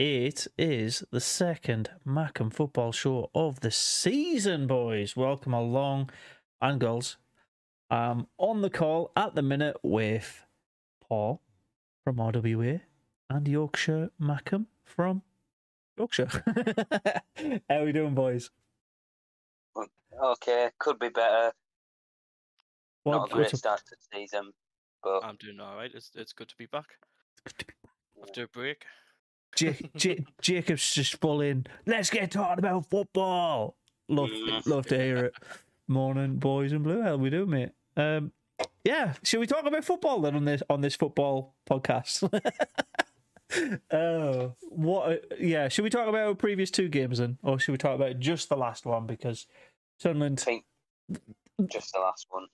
It is the second Macam football show of the season, boys. Welcome along, and girls. Um, on the call at the minute with Paul from RWA and Yorkshire Macam from Yorkshire. How are we doing, boys? Okay, could be better. What- Not a great what's start to the season, but I'm doing all right. It's it's good to be back Good to be after a break. Ja- Ja- Jacob's just full in. Let's get talking about football. Love, Mm. love to hear it. Morning, boys in blue. How we doing, mate? Um, yeah. Should we talk about football then on this on this football podcast? oh, what? a- yeah. Should we talk about our previous two games then, or should we talk about just the last one? Because Sunderland. I think just the last one.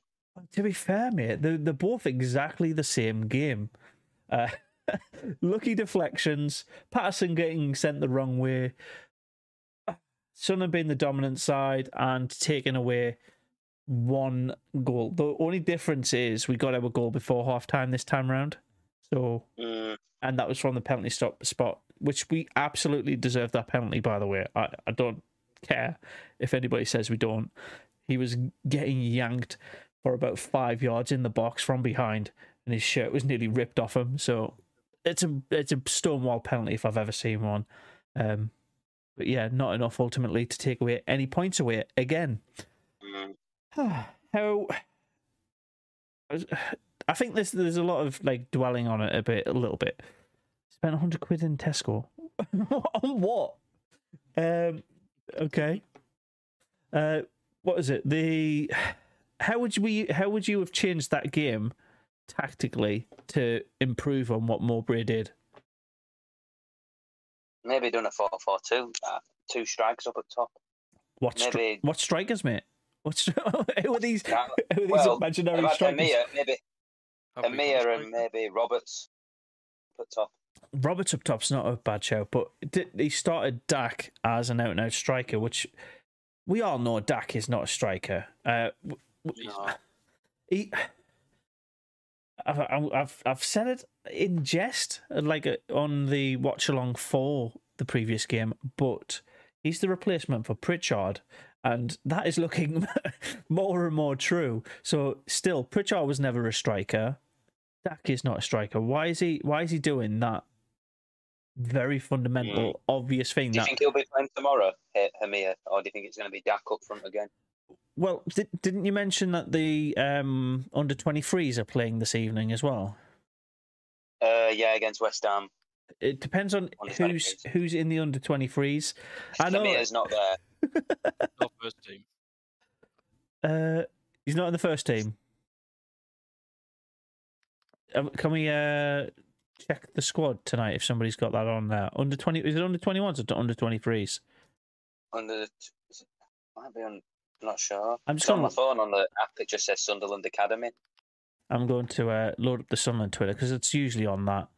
To be fair, mate, they're, they're both exactly the same game. Uh, lucky deflections, Patterson getting sent the wrong way, Sunderland being the dominant side and taking away one goal. The only difference is we got our goal before half time this time round. So, Mm, and that was from the penalty stop spot, which we absolutely deserved that penalty, by the way. I, I don't care if anybody says we don't. He was getting yanked for about five yards in the box from behind, and his shirt was nearly ripped off him. So it's a it's a stonewall penalty if I've ever seen one. Um, but yeah, not enough ultimately to take away any points away again. How I think there's there's a lot of like dwelling on it a bit, a little bit. Spent hundred quid in Tesco on what? Um, okay. Uh, what is it? The how would we how would you have changed that game tactically to improve on what Mowbray did? Maybe done a 4 4 2. Uh, two strikes up at top. What stri- Maybe- what strikers, mate? What's who are these? Who are these well, imaginary strikers? Hemir, maybe Have we got a Hemir and maybe Roberts up at top. Roberts up top's not a bad show, but did, he started Dack as an out and out striker, which we all know Dack is not a striker. Uh, w- w- No. he, I've, I've- I've said it in jest, like uh, on the watch along for the previous game, but he's the replacement for Pritchard, and that is looking more and more true. So, still, Pritchard was never a striker. Dack is not a striker. Why is he? Why is he doing that? Very fundamental, obvious thing. Do you that think he'll be playing tomorrow, Hemir, or do you think it's going to be Dack up front again? Well, di- didn't you mention that the um, under twenty threes are playing this evening as well? Uh, yeah, against West Ham. It depends on who's 23s. who's in the under twenty threes. I know. Hemir's not there. Not first team. Uh, he's not in the first team. Um, Can we uh check the squad tonight if somebody's got that on there? Under twenty? Is it under twenty ones or under twenty threes? Under the, is it- might be on. I'm not sure. I'm just It's on gonna. my phone on the app. It just says Sunderland Academy. I'm going to uh, load up the Sunderland Twitter because it's usually on that.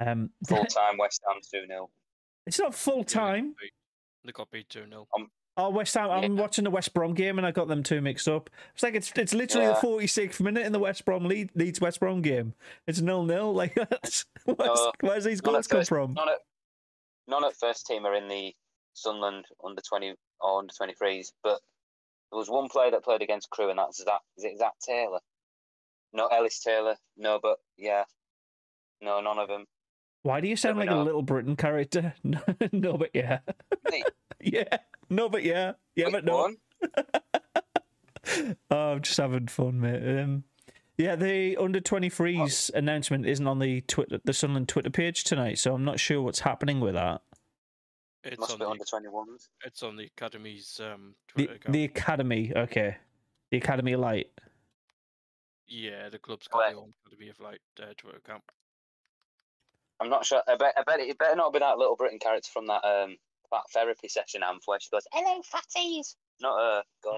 Um, Full time West Ham two 0 it's not full time. They got beat 2 0. Oh, West Ham. I'm Yeah. watching the West Brom game and I got them two mixed up. It's like it's it's literally Yeah. the 46th minute in the West Brom lead, Leeds West Brom game. It's nil nil. Like that's, where's, No, where's these goals come first- from? None at none at first team are in the Sunderland under twenty or under twenty threes, but there was one player that played against Crewe, and that's Zach. Is it Zach Taylor? No, Ellis Taylor. No, but yeah, no, none of them. Why do you sound like me a. Little Britain character? no, but yeah, Me, yeah, no, but yeah, yeah, which but no. one? Oh, I'm just having fun, mate. Um, yeah, the under 23s announcement isn't on the Twitter, the Sunderland Twitter page tonight, so I'm not sure what's happening with that. It's Must on, be the, under twenty ones. it's on the academy's um, The Twitter account. the academy, okay, the academy light. Yeah, the club's got Where? their own academy of like uh, Twitter account. I'm not sure. I bet. I bet it better not be that little Britain character from that um that therapy session amp where she goes, "Hello, fatties." Not her. God.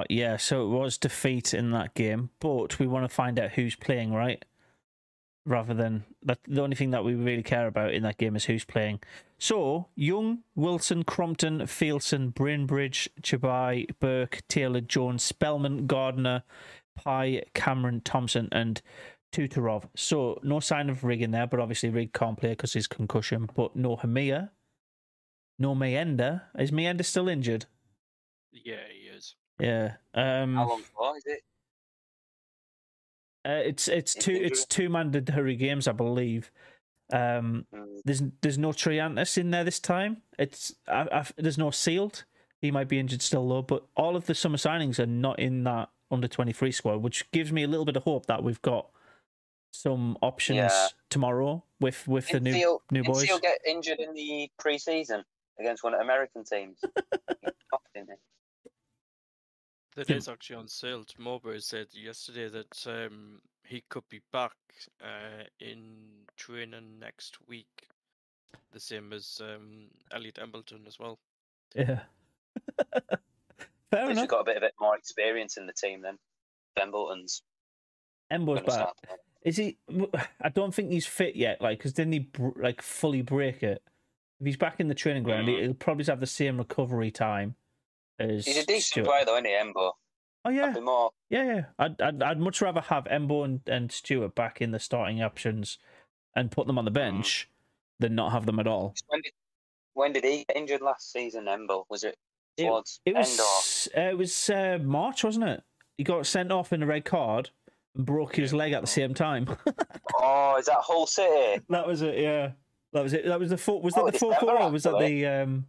Oh, yeah. So it was defeat in that game, but we want to find out who's playing, right? Rather than that, the only thing that we really care about in that game is who's playing. So Young, Wilson, Crompton, Fielson, Bainbridge, Chabai, Burke, Taylor, Jones, Spellman, Gardner, Pye, Cameron, Thompson, and Tutorov. So no sign of Rigg in there, but obviously Rigg can't play because his concussion. But no Hemir, no Mayenda. Is Mayenda still injured? Yeah, he is. Yeah. Um, How long for is it? Uh, it's it's two it's two mandatory games, I believe. Um, Mm, there's there's no Triantis in there this time. It's I, I, there's no sealed. He might be injured still though, but all of the summer signings are not in that under twenty three squad, which gives me a little bit of hope that we've got some options Yeah. tomorrow with with the new Theo, new boys. Theo get injured in the pre-season against one of the American teams? He fucked, didn't he? That Yeah. is actually on sale. Mowbray said yesterday that um, he could be back uh, in training next week. The same as um, Elliot Embleton as well. Yeah. Fair At least enough. we've got a bit of it more experience in the team then. Bembleton's Embo's gonna back. start. Is he? I don't think he's fit yet. Like, because didn't he br- like fully break it? If he's back in the training ground, Mm. he'll probably have the same recovery time as He's a decent player though, isn't he, Embo? Oh yeah, more yeah, yeah. I'd, I'd I'd much rather have Embo and, and Stewart back in the starting options and put them on the Mm. bench than not have them at all. when did when did he get injured last season, Embo? Was it It- towards It was uh, it was uh, March, wasn't it? He got sent off in a red card and broke his leg at the same time. Oh, is that Hull City? that was it. Yeah, that was it. That was the four. Was Oh, that the December, quarter? Or was that the um?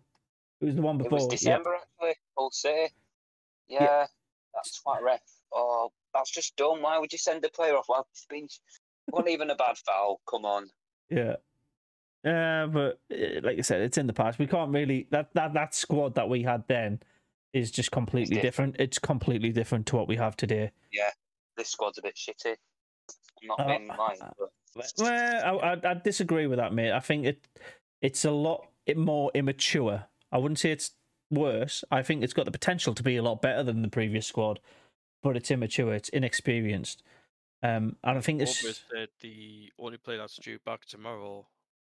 It was the one before. It was yeah. December actually, Hull City. Yeah, that's quite ref. Oh, that's just dumb. Why would you send the player off? Well, it's been wasn't even a bad foul. Come on. Yeah. Yeah, but uh, like I said, it's in the past. We can't really that that that squad that we had then is just completely different. different. It's completely different to what we have today. Yeah, this squad's a bit shitty. I'm not Uh, being lying, but Well, I, I, I disagree with that, mate. I think it it's a lot more immature. I wouldn't say it's worse. I think it's got the potential to be a lot better than the previous squad, but it's immature. It's inexperienced. Um, and I think Mowbray this said the only player that's due back tomorrow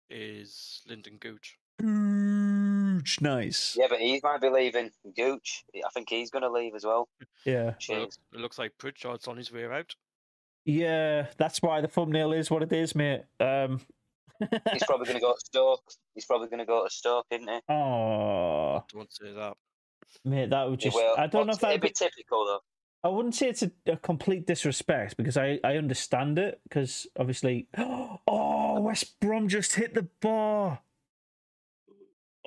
is Lynden Gooch. Gooch, nice. yeah, but he might be leaving. Gooch, I think he's going to leave as well. Yeah. Well, it, looks, it looks like Pritchard's on his way out. Yeah, that's why the thumbnail is what it is, mate. Um, He's probably going to go to Stoke. He's probably going to go to Stoke, isn't he? oh, Don't say that. mate, that would just—I don't know if that. It'd be typical though. I wouldn't say it's a, a complete disrespect because I, I understand it because obviously. Oh, West Brom just hit the bar.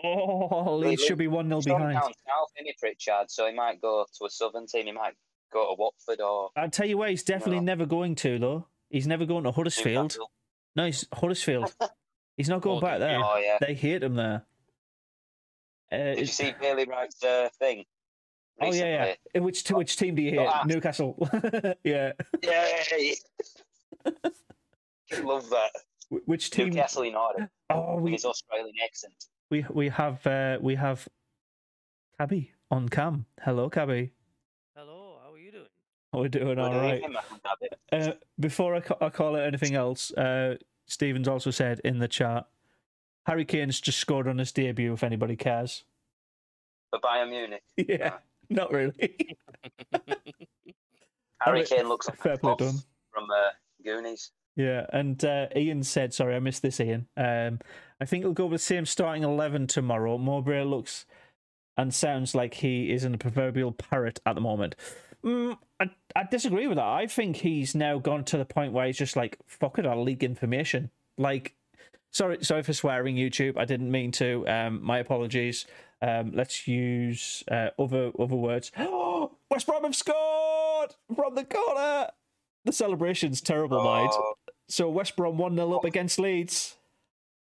Oh, Leeds Lee- should be 1 0 behind. down south, isn't he, Pritchard? So he might go to a southern team. He might go to Watford or I'll tell you where he's definitely No. never going to, though. He's never going to Huddersfield. Newcastle. No, he's Huddersfield. he's not going back there. Oh yeah. They hate him there. Uh, Did you see Bailey Wright's uh, thing? Oh yeah, yeah. recently? Which t- which team do you Not hate? Newcastle. yeah. Yay! Love that. Which team? Newcastle United Oh, with we his Australian accent. we we have uh, we have Cabby on cam. Hello, Cabby. Hello, how are you doing? We're doing all right. evening, Malcolm Davitt. Uh, before I, ca- I call it anything else, uh, Stevens also said in the chat, Harry Kane's just scored on his debut. If anybody cares, For Bayern Munich. yeah, not really. Harry Kane looks like fair a play him. from uh, Goonies. Yeah, and uh, Ian said, sorry, I missed this, Ian. Um, I think he'll go with the same starting 11 tomorrow. Mowbray looks and sounds like he is in a proverbial parrot at the moment. Mm, I, I disagree with that. I think he's now gone to the point where he's just like, fuck it, I'll leak information. Like, sorry, sorry for swearing, YouTube. I didn't mean to. Um, my apologies. Um, let's use uh, other other words. West Brom have scored from the corner. The celebration's terrible, mate. Oh, So West Brom one 0 up against Leeds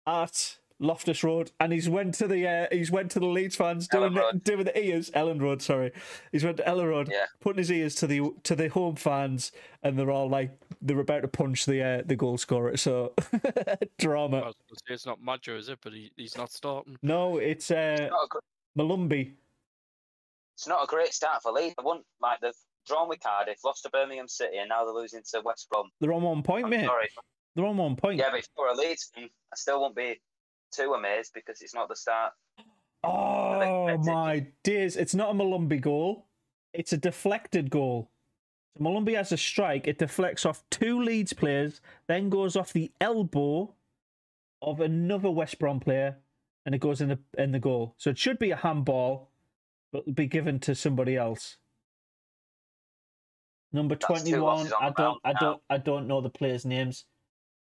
at Loftus Road, and he's went to the uh, he's went to the Leeds fans doing Ellen the, doing the ears. Elland Road, sorry, he's went to Elland Road, Yeah. putting his ears to the to the home fans, and they're all like they're about to punch the uh, the goal scorer. So drama. was gonna say it's not Maggio, is it? But he, he's not starting. No, it's uh, it's, not a, gr- Molumby. it's not a great start for Leeds. They won like they've drawn with Cardiff, lost to Birmingham City, and now they're losing to West Brom. They're on one point, I'm mate. sorry. They're on one point. Yeah, but if you're a Leeds fan, I still won't be too amazed because it's not the start. Oh my days! It's not a Molumby goal. It's a deflected goal. So Molumby has a strike. It deflects off two Leeds players, then goes off the elbow of another West Brom player, and it goes in the in the goal. So it should be a handball, but it'll be given to somebody else. Number two twenty one. I don't. I don't. I don't know the players' names.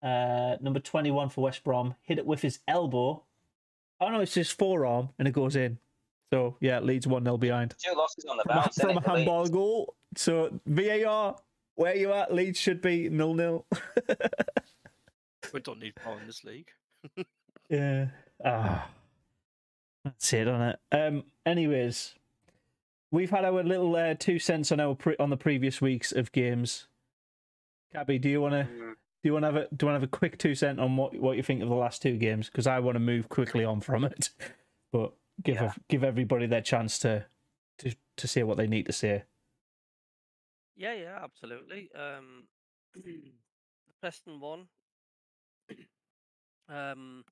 Uh, number twenty one for West Brom hit it with his elbow. Oh no, it's his forearm, and it goes in. So yeah, Leeds one 0 behind Two losses on the from, a- bounce. from a handball Leeds? goal. So VAR, where you at? Leeds should be nil nil. We don't need more in this league. Yeah. Ah. That's it on it. Um. Anyways, we've had our little uh, two cents on our pre- on the previous weeks of games. Cabby, do you want to Mm, do you want to have a do you want to have a quick two cent on what what you think of the last two games? Because I want to move quickly on from it, but give Yeah. a, give everybody their chance to to to say what they need to say. Yeah, yeah, absolutely. Um, the Preston one. um,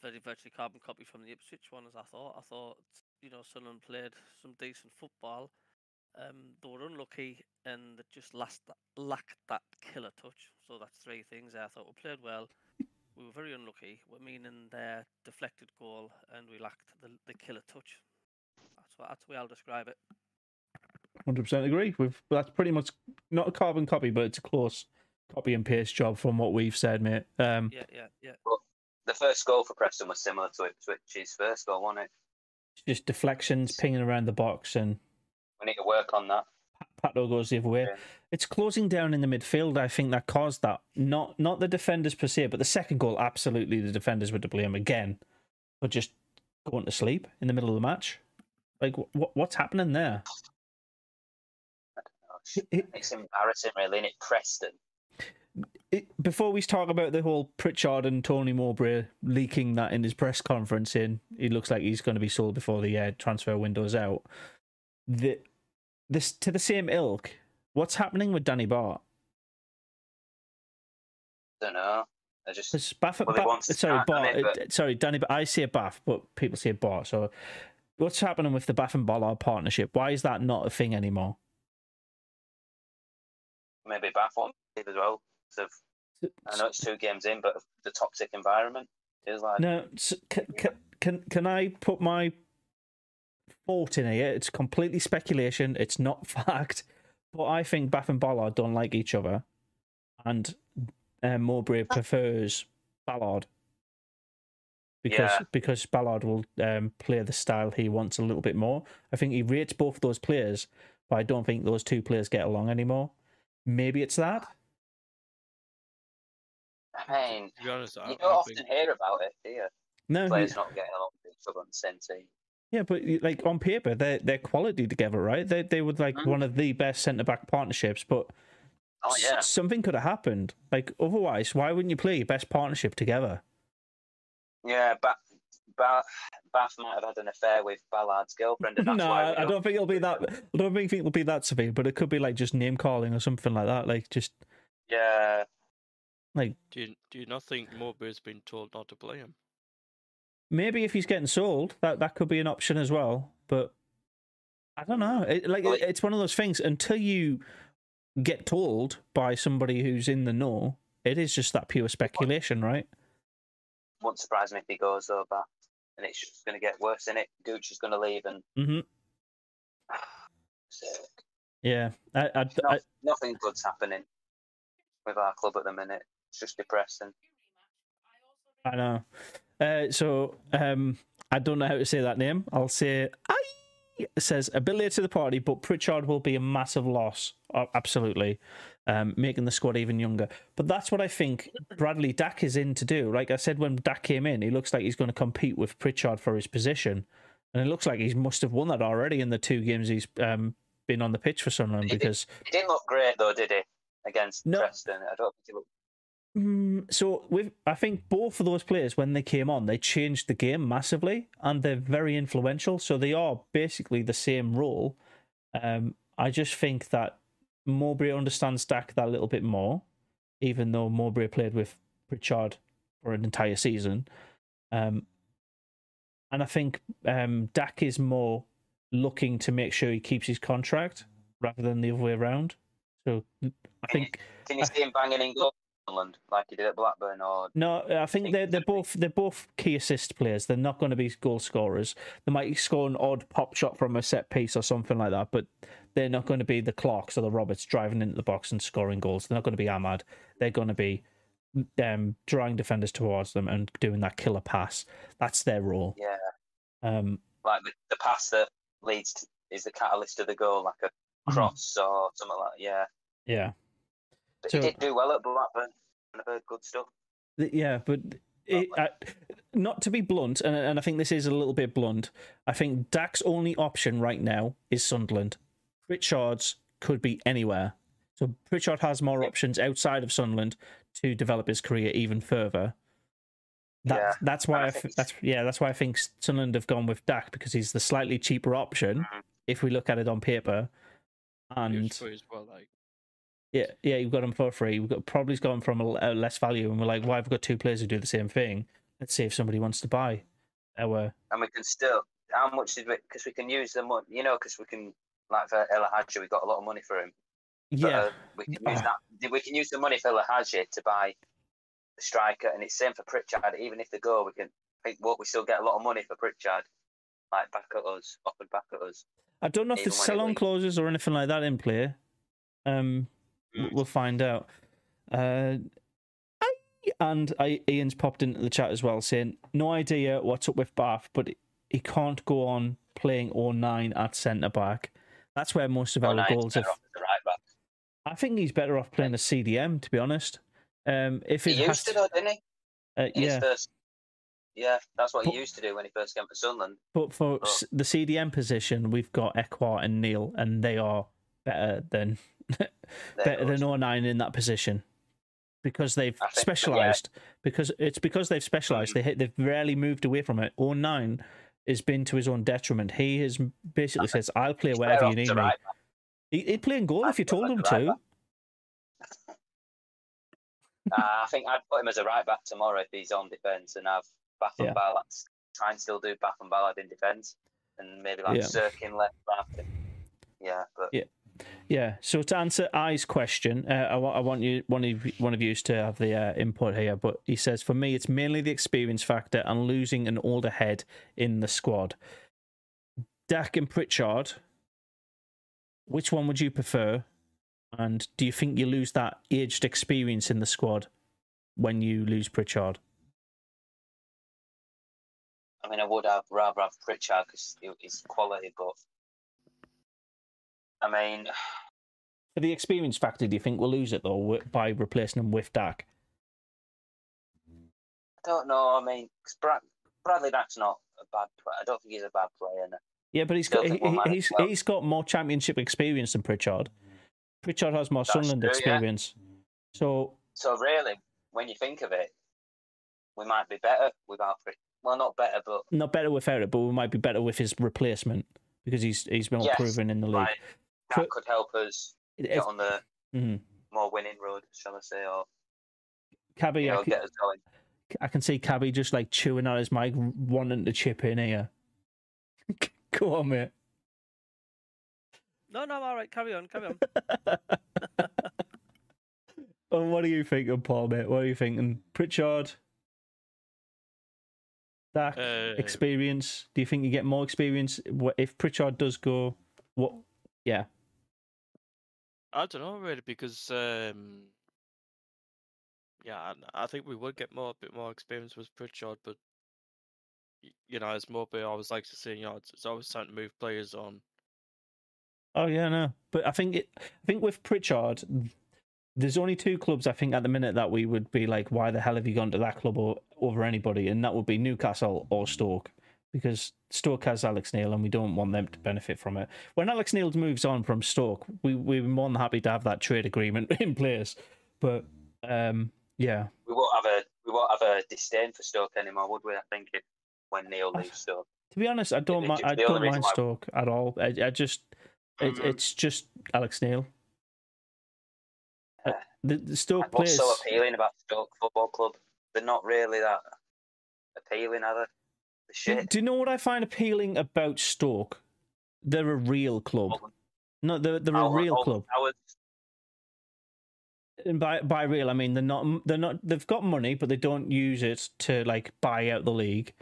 very virtually carbon copy from the Ipswich one, as I thought. I thought you know Sunderland played some decent football. Um, they were unlucky and they just last lacked that killer touch. So that's three things. I thought we played well. We were very unlucky. We meaning their deflected goal, and we lacked the the killer touch. That's what that's the way I'll describe it. Hundred percent agree. With that's pretty much not a carbon copy, but it's a close copy and paste job from what we've said, mate. Um, Yeah, yeah, yeah. The first goal for Preston was similar to Ipswich's first goal, wasn't it? just deflections, pinging around the box, and We need to work on that. Pato goes the other way. Yeah. It's closing down in the midfield. I think that caused that. Not not the defenders per se, but the second goal. Absolutely, the defenders were to blame again, but just going to sleep in the middle of the match. Like what what's happening there? It- It's embarrassing, really, and it Preston. it, before we talk about the whole Pritchard and Tony Mowbray leaking that in his press conference, in he looks like he's going to be sold before the uh, transfer window's out. The this to the same ilk. What's happening with Danny Bart? Don't know. I just Because Bath, Well, Bath- sorry, Bart. doesn't he? uh, Sorry, Danny. But I say Bath, but people say Bart. So, what's happening with the Bath and Ballard partnership? Why is that not a thing anymore? maybe Bath one as well. So I know it's two games in, but the toxic environment is like No, s- can, can can can I put my thought in here? It's completely speculation. It's not fact, but I think Bath and Ballard don't like each other, and um, Mowbray prefers Ballard because Yeah. because Ballard will um, play the style he wants a little bit more. I think he rates both those players, but I don't think those two players get along anymore. Maybe it's that. I mean, To be honest, you I don't often think hear about it, do you? No, he- Players not getting along with each other on the same team. Yeah, but like on paper, they're they're quality together, right? They they would like Mhm. one of the best centre back partnerships, but Oh s- yeah, something could have happened. Like otherwise, why wouldn't you play your best partnership together? yeah. but Bath, Bath might have had an affair with Ballard's girlfriend, and that's no, why we I don't think it'll be that. I don't think it'll be that severe, but it could be like just name calling or something like that. Like just Yeah, like do you, do you not think Mowbray's been told not to play him? Maybe if he's getting sold, that that could be an option as well. But I don't know. It, like it- it's one of those things until you get told by somebody who's in the know. It is just that pure speculation, right? won't surprise me if he goes over, and it's just going to get worse. In it, Gooch is going to leave, and hmm so, Yeah, I, I, nothing good's happening with our club at the minute. It's just depressing. I know. Uh, so um, I don't know how to say that name. I'll say I. It says a bit late to the party, but Pritchard will be a massive loss. Uh, absolutely, um, making the squad even younger. But that's what I think Bradley Dack is in to do. Like I said, when Dack came in, he looks like he's going to compete with Pritchard for his position, and it looks like he must have won that already in the two games he's um, been on the pitch for Sunderland. Because He didn't look great though, did he? Against No. Preston, I don't think he looked. Mm, so with I think both of those players when they came on, they changed the game massively, and they're very influential. So they are basically the same role. Um, I just think that Mowbray understands Dack that a little bit more, even though Mowbray played with Pritchard for an entire season. Um, and I think um, Dack is more looking to make sure he keeps his contract rather than the other way around. So I think Can you see him banging in goals Sunderland like he did at Blackburn, or No, I think they're they're it's gonna be- both they're both key assist players. They're not going to be goal scorers. They might score an odd pop shot from a set piece or something like that, but they're not going to be the Clarkes or the Roberts driving into the box and scoring goals. They're not going to be Amad. They're going to be um, drawing defenders towards them and doing that killer pass. That's their role. yeah, Um, like the, the pass that leads to, is the catalyst of the goal, like a Mhm. cross or something like yeah. yeah, But So- he did do well at Blackburn. And good stuff. Th- yeah, but it, I, not to be blunt, and, and I think this is a little bit blunt. I think Dack's only option right now is Sunderland. Pritchard's could be anywhere. So Pritchard has more options outside of Sunderland to develop his career even further. That, Yeah, that's why and I I think that's yeah that's why I think Sunderland have gone with Dack because he's the slightly cheaper option Mhm. if we look at it on paper. And as well, like yeah, yeah, you've got them for free. We've got probably gone from a, a less value, and we're like, why have we got two players who do the same thing? Let's see if somebody wants to buy our. and we can still. How much did we? Because we can use the money, you know, because we can. Like for Lihadji, we got a lot of money for him. But, Yeah, uh, we can use that. We can use the money for Lihadji to buy the striker, and it's same for Pritchard. Even if they go, we can. I think what we still get a lot of money for Pritchard, like back at us, offered back at us. I don't know if there's sell-on clauses or anything like that in play. Um. We'll find out. Uh, I, and I, Ian's popped into the chat as well, saying no idea what's up with Bath, but he can't go on playing all O'Nien at centre back. That's where most of our goals have. right back. I think he's better off playing a CDM, to be honest. Um, if He used to, though, didn't he? uh, yeah. first. Yeah, that's what But- he used to do when he first came to Sunderland. But for s the CDM position, we've got Ekwah and Neil, and they are better than better than O'Nien in that position because they've think- yeah. specialized. Because it's because they've specialized. They hit, they've rarely moved away from it. O'Nien has been to his own detriment. He has basically says, "I'll play wherever you need me." right. He- He'd play in goal I if you told him right to. Uh, I think I'd put him as a right back tomorrow if he's on defence and have Bath and Yeah. Ballard. Try and still do Bath and Ballard in defence and maybe like Yeah. Cirkin left back. Yeah, but Yeah. Yeah. So to answer I's question, uh, I, I want you one of one of you to have the uh, input here. But he says for me, it's mainly the experience factor and losing an older head in the squad. Dak and Pritchard. Which one would you prefer? And do you think you lose that aged experience in the squad when you lose Pritchard? I mean, I would have rather have Pritchard because his quality, but I mean, For the experience factor, do you think we'll lose it though by replacing him with Dack? I don't know. I mean, Brad, Bradley Dack's not a bad player. I don't think he's a bad player. no. Yeah, but he's got he, he's well. he's got more championship experience than Pritchard. Pritchard has more That's Sunderland true, yeah. experience. So So really, when you think of it, we might be better without Pritchard. Well, not better, but not better without it, but we might be better with his replacement because he's he's been Yes, proven in the league. like, that So- could help us If- get on the mhm. more winning road, shall I say, or Cabby, you know, I, can, us going. I can see Cabby just like chewing on his mic, wanting to chip in here. Go on, mate. No, no, I'm all right. Carry on, carry on. oh, what are you thinking, Paul, mate? What are you thinking? Pritchard? That uh, experience? Do you think you get more experience if Pritchard does go? What? Yeah, I don't know really because um, yeah, I, I think we would get more a bit more experience with Pritchard, but you know, as Mowbray always likes to say, you know, it's, it's always time to move players on. Oh yeah, no. But I think it. I think with Pritchard, there's only two clubs I think at the minute that we would be like, why the hell have you gone to that club or, over anybody? And that would be Newcastle or Stoke, because Stoke has Alex Neil, and we don't want them to benefit from it. When Alex Neil moves on from Stoke, we we're more than happy to have that trade agreement in place. But um, yeah, We won't have a we won't have a disdain for Stoke anymore, would we? I think if when Neil leaves Stoke. to be honest, I don't mind. I don't reason mind why- Stoke at all. I, I just it, Mhm. it's just Alex Neil. Uh, The, the Stoke And what's players. so appealing about Stoke Football Club? They're not really that appealing, are they? The Do, shit. do you know what I find appealing about Stoke? They're a real club. No, they're they're a real club. And by by real, I mean they're not they're not they've got money, but they don't use it to like buy out the league.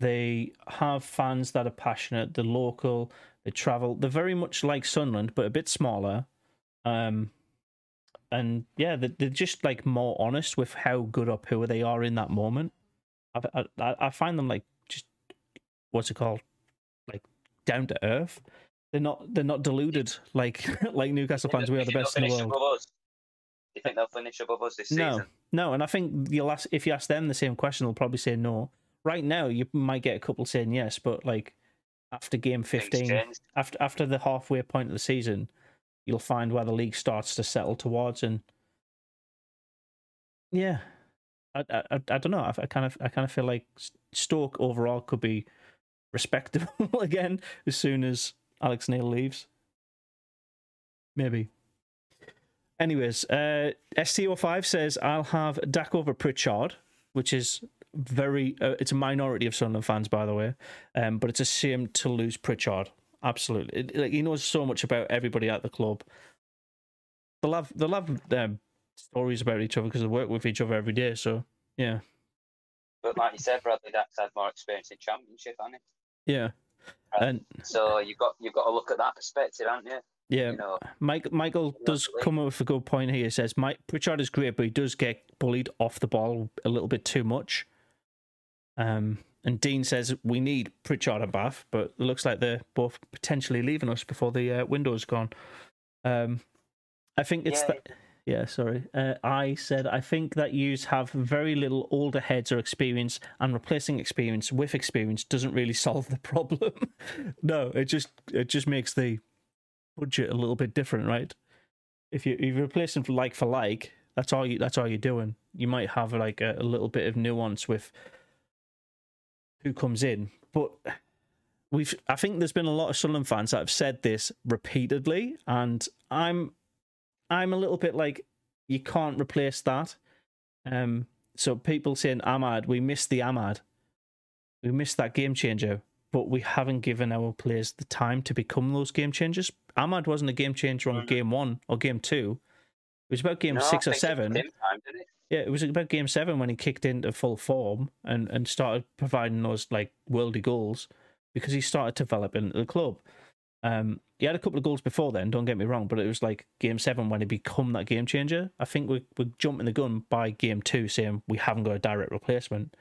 They have fans that are passionate. They're local. They travel. They're very much like Sunderland, but a bit smaller. Um, and yeah, they're, they're just like more honest with how good or poor they are in that moment. I, I I find them like what's it called, like down to earth. They're not they're not deluded like like Newcastle fans. We are the best in the world. Do you think they'll finish above us this No, season? no, and I think you'll ask if you ask them the same question, they'll probably say no. Right now, you might get a couple saying yes, but like after game fifteen, after after the halfway point of the season, you'll find where the league starts to settle towards, and yeah, I I, I, I don't know. I, I kind of I kind of feel like Stoke overall could be respectable again as soon as Alex Neil leaves. Maybe. Anyways, uh, STO5 says I'll have Dack over Pritchard, which is very. Uh, it's a minority of Sunderland fans, by the way, um, but it's a shame to lose Pritchard. Absolutely, It- like he knows so much about everybody at the club. They'll have they'll um, stories about each other because they work with each other every day. So yeah, But like you said, Bradley Dack's had more experience in championship, hasn't yeah, and? So you've got you've got to look at that perspective, haven't you? yeah. You know, Mike, Michael does come up with a good point here. He says Mike Pritchard is great, but he does get bullied off the ball a little bit too much. Um, and Dean says we need Pritchard and Bath, but it looks like they're both potentially leaving us before the uh, window's gone. Um, I think it's Yeah. that. Yeah, sorry. Uh, I said I think that yous have very little older heads or experience, and replacing experience with experience doesn't really solve the problem. no, it just it just makes the budget a little bit different, right? If you if you're replacing for like for like, that's all you that's all you're doing. You might have like a, a little bit of nuance with who comes in, but we've I think there's been a lot of Sunderland fans that have said this repeatedly, and I'm I'm a little bit like you can't replace that. Um, so people saying Amad, we missed the Amad, we missed that game changer, but we haven't given our players the time to become those game changers. Amad wasn't a game changer on Mhm. game one or game two. It was about game No, six or think it seven. time, it? Yeah, it was about game seven when he kicked into full form and, and started providing those like worldy goals because he started developing the club. Um, he had a couple of goals before then, don't get me wrong, but it was like game seven when he become that game changer. I think we're, we're jumping the gun by game two, saying we haven't got a direct replacement.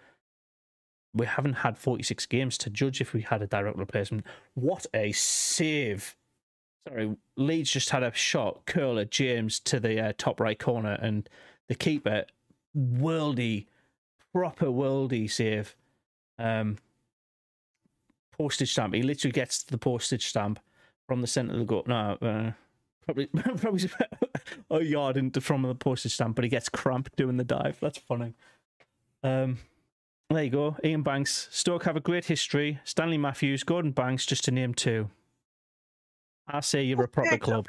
We haven't had forty six games to judge if we had a direct replacement. What a save! Sorry, Leeds just had a shot curler James to the uh, top right corner, and the keeper worldy, proper worldy save. Um, postage stamp. He literally gets the postage stamp from the centre of the goal. No, uh, probably probably a yard into from the postage stamp, but he gets cramped doing the dive. That's funny. Um, there you go. Ian Banks. Stoke have a great history. Stanley Matthews, Gordon Banks, just to name two. I say you're a proper club.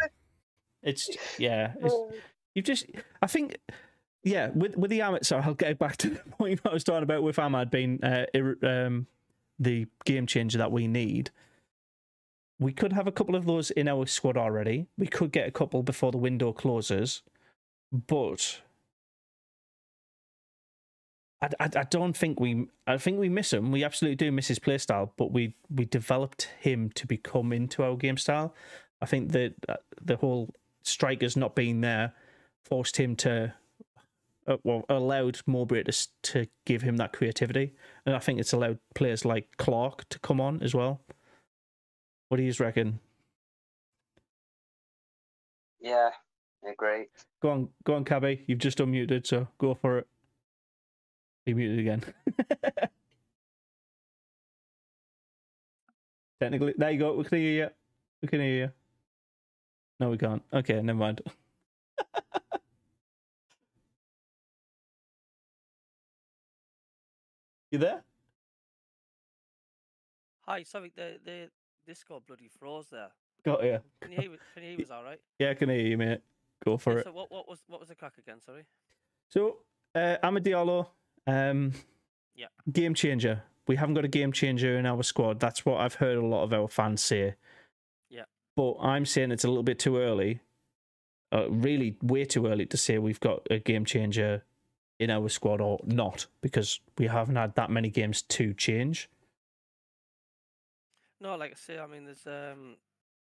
It's yeah. It's, you've just. I think. Yeah, with with the. So I'll get back to the point I was talking about with Amad being uh, um, the game changer that we need. We could have a couple of those in our squad already. We could get a couple before the window closes, but I, I, I don't think we. I think we miss him. We absolutely do miss his play style, but we we developed him to become into our game style. I think that uh, the whole strikers not being there forced him to uh, well, allowed Mowbray to to give him that creativity, and I think it's allowed players like Clarke to come on as well. What do you reckon? Yeah, yeah, great. Go on, go on, Cabby. You've just unmuted, so go for it. He muted again. Technically, there you go. We can hear you. We can hear you. No, we can't. Okay, never mind. you there? Hi, sorry, the the Discord bloody froze there. Got you. Can you hear? me- Can you hear us all right? Yeah, I can hear you, mate. Go for Yeah, it. So what what was what was the crack again? Sorry. So, uh, Diallo, um, Yeah. game changer. We haven't got a game changer in our squad. That's what I've heard a lot of our fans say. Yeah. But I'm saying it's a little bit too early. uh, really way too early to say we've got a game changer in our squad or not because we haven't had that many games to change. No, like I say, I mean, there's um,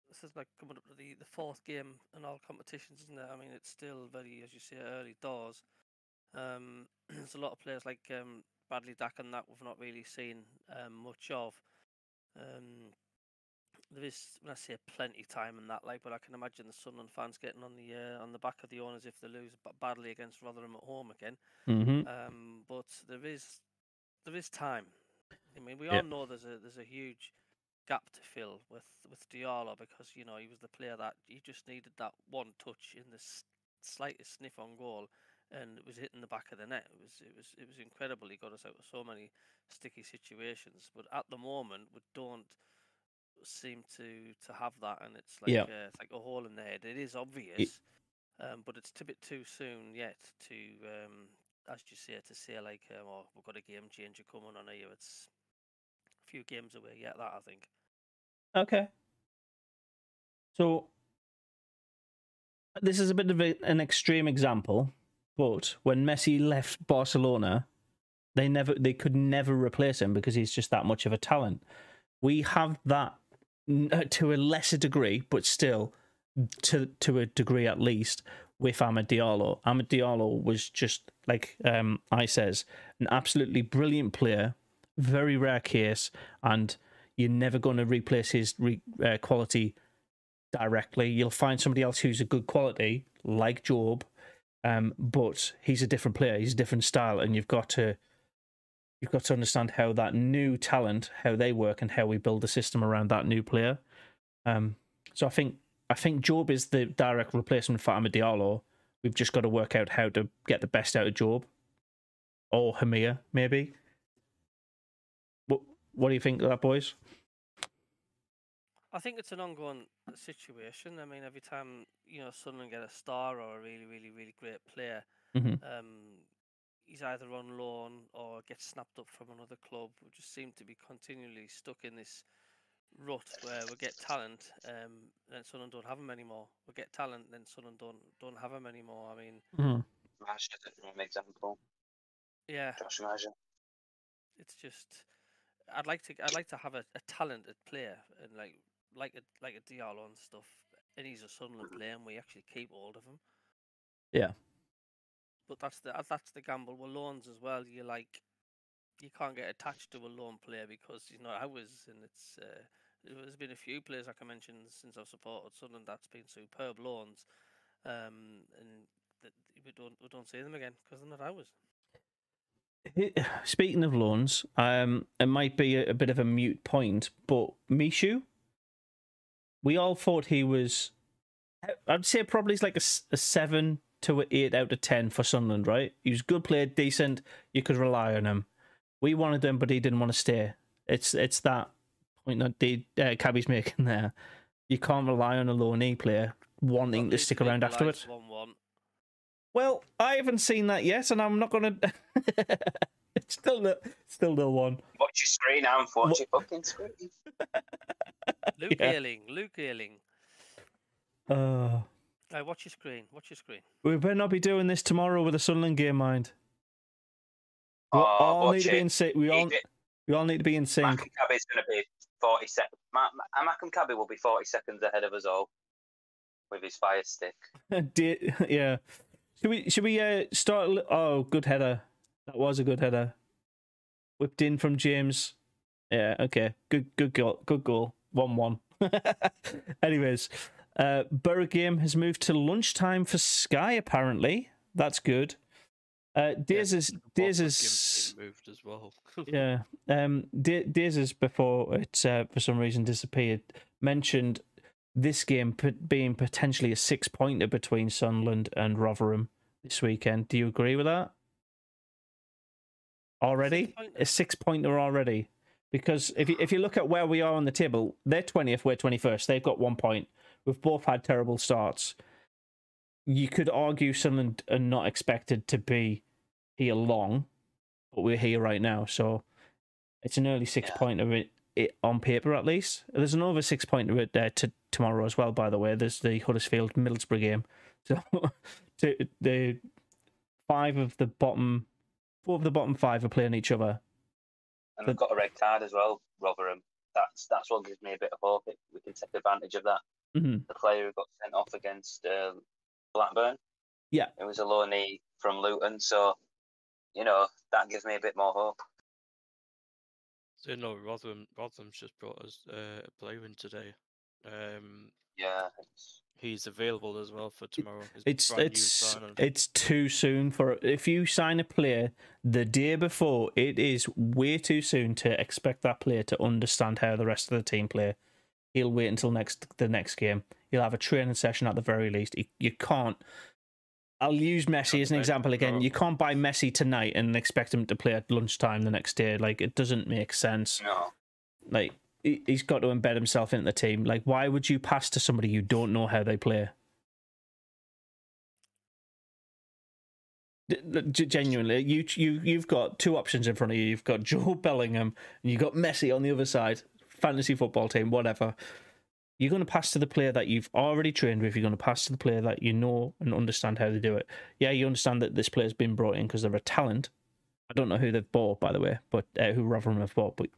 this is like coming up to the, the fourth game in all competitions, isn't it? I mean, it's still very, as you say, early doors. Um, there's a lot of players like um, Bradley Dack and that we've not really seen um, much of. Um, there is, when I say plenty time in that, like, but I can imagine the Sunderland fans getting on the uh, on the back of the owners if they lose badly against Rotherham at home again. Mm-hmm. Um, but there is there is time. I mean, we Yeah. all know there's a there's a huge gap to fill with with Diallo because you know he was the player that you just needed that one touch in the s- slightest sniff on goal, and it was hitting the back of the net. It was it was it was incredible. He got us out of so many sticky situations. But at the moment, we don't seem to to have that, and it's like Yeah. uh, it's like a hole in the head. It is obvious. Um, but it's a bit too soon yet to, um, as you say, to say like, um, oh, we've got a game changer coming on here. It's a few games away yet. That I think. Okay. So this is a bit of a, an extreme example, but when Messi left Barcelona, they never they could never replace him because he's just that much of a talent. We have that uh, to a lesser degree, but still to to a degree at least with Amad Diallo. Amad Diallo was just like um, I says, an absolutely brilliant player, very rare case, and you're never going to replace his re- uh, quality directly. You'll find somebody else who's a good quality, like Jobe, um, but he's a different player. He's a different style, and you've got to you've got to understand how that new talent, how they work, and how we build a system around that new player. Um, so I think I think Jobe is the direct replacement for Amad Diallo. We've just got to work out how to get the best out of Jobe or Hemir, maybe. What What do you think of that, boys? I think it's an ongoing situation. I mean, every time you know Sunderland get a star or a really, really, really great player, Mhm. um, he's either on loan or gets snapped up from another club. We just seem to be continually stuck in this rut where we get talent, um, then Sunderland don't have them anymore. We get talent, then Sunderland don't don't have them anymore. I mean, Maja is a prime example. yeah, Josh Maja. it's just I'd like to I'd like to have a, a talented player and like like a like a Diallo and stuff. And he's a Sunderland player, and we actually keep hold of him. Yeah. But that's the that's the gamble with loans as well. You like you can't get attached to a loan player because he's not ours, and it's. Uh, there's been a few players like I mentioned since I've supported Sunderland that's been superb loans, um, and that we don't we don't see them again because they're not ours. Speaking of loans, um, it might be a, a bit of a mute point, but Michut, we all thought he was. I'd say probably he's like a seven to an eight out of ten for Sunderland, right? He was a good player, decent. You could rely on him. We wanted him, but he didn't want to stay. It's it's that point that the uh, Cabby's making there. You can't rely on a loanee player wanting to stick around afterwards. One one. Well, I haven't seen that yet, and I'm not gonna. it's still no, still no one. Watch your screen, Am. Watch your fucking screen. Luke Yeah. Ayling. Luke Ealing. Uh, Right, watch your screen. Watch your screen. we better not be doing this tomorrow with a Sunderland game, mind. We Oh, all watch need to be in sync. We all it. we all need to be in sync. Maccabi's going to be 40 seconds. Ma- Ma- Maccabi will be 40 seconds ahead of us all with his fire stick. Yeah. Should we should we uh, start? Oh, good header. That was a good header. Whipped in from James. Yeah. Okay. Good. Good goal. Good goal. One one. Anyways, uh, Borough game has moved to lunchtime for Sky. Apparently, that's good. Uh, Days is Days is moved as well. yeah. Um, Da- Days is before it uh, for some reason disappeared. Mentioned this game being potentially a six pointer between Sunderland and Rotherham this weekend. Do you agree with that? Already Six-pointer? a six pointer already. Because if you if you look at where we are on the table, they're twentieth, we're twenty first. They've got one point. We've both had terrible starts. You could argue Sunderland are not expected to be here long, but we're here right now. So it's an early six Yeah. pointer it, it, on paper at least. There's another six pointer uh, to tomorrow as well. By the way, there's the Huddersfield Middlesbrough game. So to, the five of the bottom, four of the bottom five are playing each other. And they've got a red card as well, Rotherham. That's that's what gives me a bit of hope. We can take advantage of that. hmm The player who got sent off against um, Blackburn. Yeah. It was a loanee from Luton, so you know that gives me a bit more hope. So no, Rotherham, Rotherham's just brought us uh, a player in today. Um, Yeah, it's, he's available as well for tomorrow. He's It's it's it's too soon for if you sign a player the day before. It is way too soon to expect that player to understand how the rest of the team play. He'll wait until next the next game. He'll have a training session at the very least. He, you can't. I'll use Messi as an example again. no. You can't buy Messi tonight and expect him to play at lunchtime the next day. Like it doesn't make sense. no. Like he- he's got to embed himself into the team. Like why would you pass to somebody you don't know how they play? Genuinely, you you you've got two options in front of you. You've got Jobe Bellingham and you've got Messi on the other side. Fantasy football team, whatever. You're going to pass to the player that you've already trained with. You're going to pass to the player that you know and understand how to do it. Yeah, you understand that this player's been brought in because they're a talent. I don't know who they've bought, by the way, but uh, who Rotherham have bought. But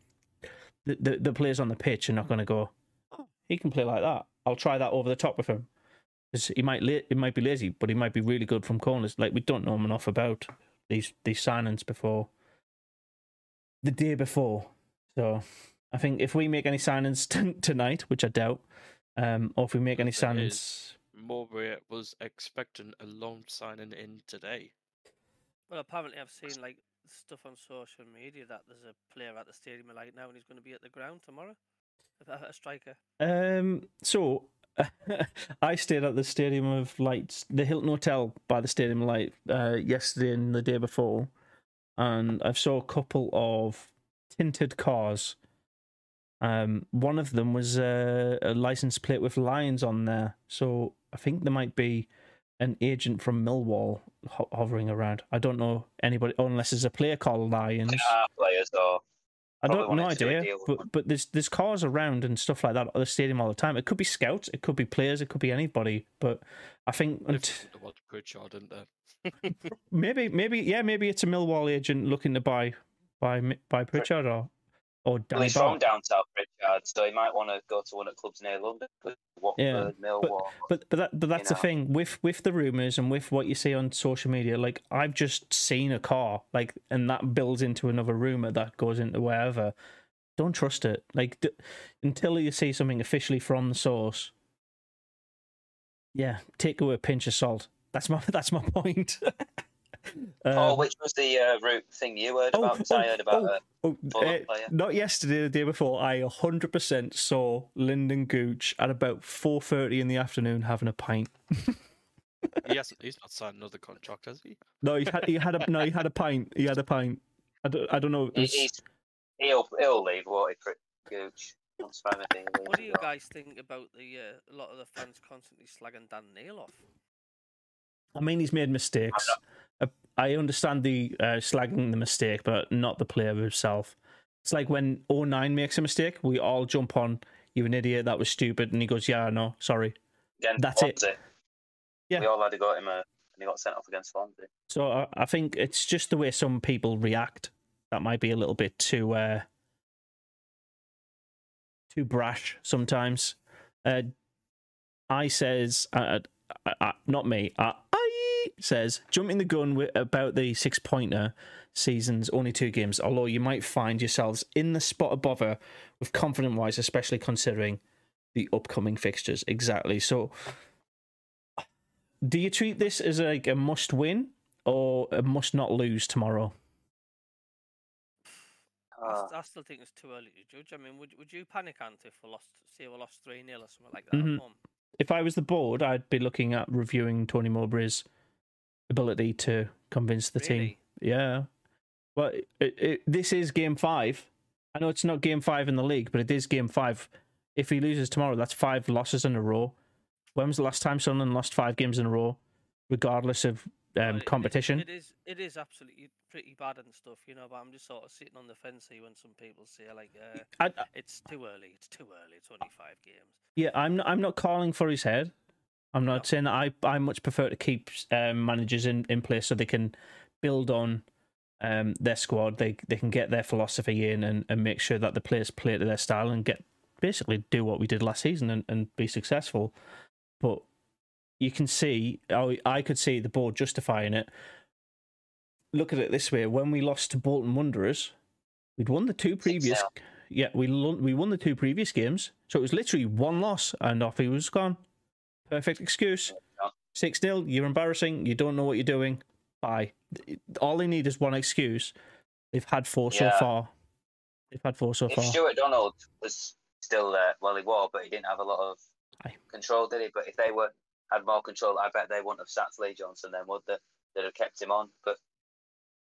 the, the the players on the pitch are not going to go. Oh, he can play like that. I'll try that over the top of him. 'Cause he might la- he might be lazy, but he might be really good from corners. Like we don't know him enough about these these signings before the day before. So I think if we make any signings t- tonight, which I doubt, um, or if we make any signings, is, Mowbray was expecting a loan signing in today. Well, apparently I've seen like stuff on social media that there's a player at the stadium right now and he's going to be at the ground tomorrow. A, a striker. Um, so I stayed at the Stadium of Lights, the Hilton Hotel by the Stadium of Light, uh, yesterday and the day before, and I saw a couple of tinted cars. Um, one of them was uh, a license plate with lions on there, so I think there might be an agent from Millwall ho- hovering around. I don't know anybody unless there's a player called Lions. Our players or I don't no wanted to do idea, but but there's there's cars around and stuff like that at the stadium all the time. It could be scouts, it could be players, it could be anybody. But I think They've unt- got to watch Pritchard, didn't they? maybe maybe yeah maybe it's a Millwall agent looking to buy buy buy Pritchard or or well, he's from down south, Pritchard, so he might want to go to one of the clubs near London. Watford, Yeah, Millwall. But but that but that's the know. thing with with the rumors and with what you see on social media. Like I've just seen a car, like, and that builds into another rumor that goes into wherever. Don't trust it. Like d- until you see something officially from the source. Yeah, take it with a pinch of salt. That's my that's my point. oh, Um, which was the uh, route thing you heard oh, about? 'Cause I oh, heard about oh, uh, Oh, Fulham uh, not yesterday, the day before. I 100% saw Lynden Gooch at about 4:30 in the afternoon having a pint. he. He's not signed another contract, has he? No, he had he had a no, he had a pint. He had a pint. I don't, I don't know. He, he's, he'll he'll leave, won't he? Pretty Gooch. Once Simon Dean leaves What do you guys think about the uh, a lot of the fans constantly slagging Dan Neil off? I mean, he's made mistakes. Uh, I understand the uh, slagging the mistake, but not the player himself. It's like when O'Nien makes a mistake, we all jump on. you're an idiot. That was stupid. And he goes, "Yeah, no, sorry." Against That's it. Yeah. We all had to go at him, uh, and he got sent off against Swansea. So I, I think it's just the way some people react that might be a little bit too uh, too brash sometimes. Uh, I says, uh, uh, uh, not me. Uh, I says jumping the gun with, about the six pointer seasons, only two games. Although you might find yourselves in the spot above her with confident wise, especially considering the upcoming fixtures. Exactly. So, do you treat this as like a must win or a must not lose tomorrow? I, Uh, st- I still think it's too early to judge. I mean, would would you panic, Ant, if we lost, say we lost three 0 or something like that Mhm. at home? If I was the board, I'd be looking at reviewing Tony Mowbray's ability to convince the team. Yeah. Well, it, it, this is game five. I know it's not game five in the league, but it is game five. If he loses tomorrow, that's five losses in a row. When was the last time Sunderland lost five games in a row, regardless of Well, um, it- it- competition? It is it is absolutely pretty bad and stuff, you know. But I'm just sort of sitting on the fence here when some people say like, uh, I, I- it's too early. It's too early. It's only five games. yeah, I'm not, I'm not calling for his head, I'm not saying that I I much prefer to keep um, managers in, in place so they can build on um, their squad. They they can get their philosophy in and, and make sure that the players play to their style and get basically do what we did last season and, and be successful. But you can see, I I could see the board justifying it. Look at it this way: when we lost to Bolton Wanderers, we'd won the two previous. 6-0. Yeah, we lo- we won the two previous games, so it was literally one loss, and off he was gone. Perfect excuse. Six 0 You're embarrassing. You don't know what you're doing. Bye. All they need is one excuse. They've had four so far. They've had four so If far. Stewart Donald was still there, well, he was, but he didn't have a lot of Aye. control, did he? But if they were had more control, I bet they wouldn't have sacked Lee Johnson. Then would they? They'd have kept him on. But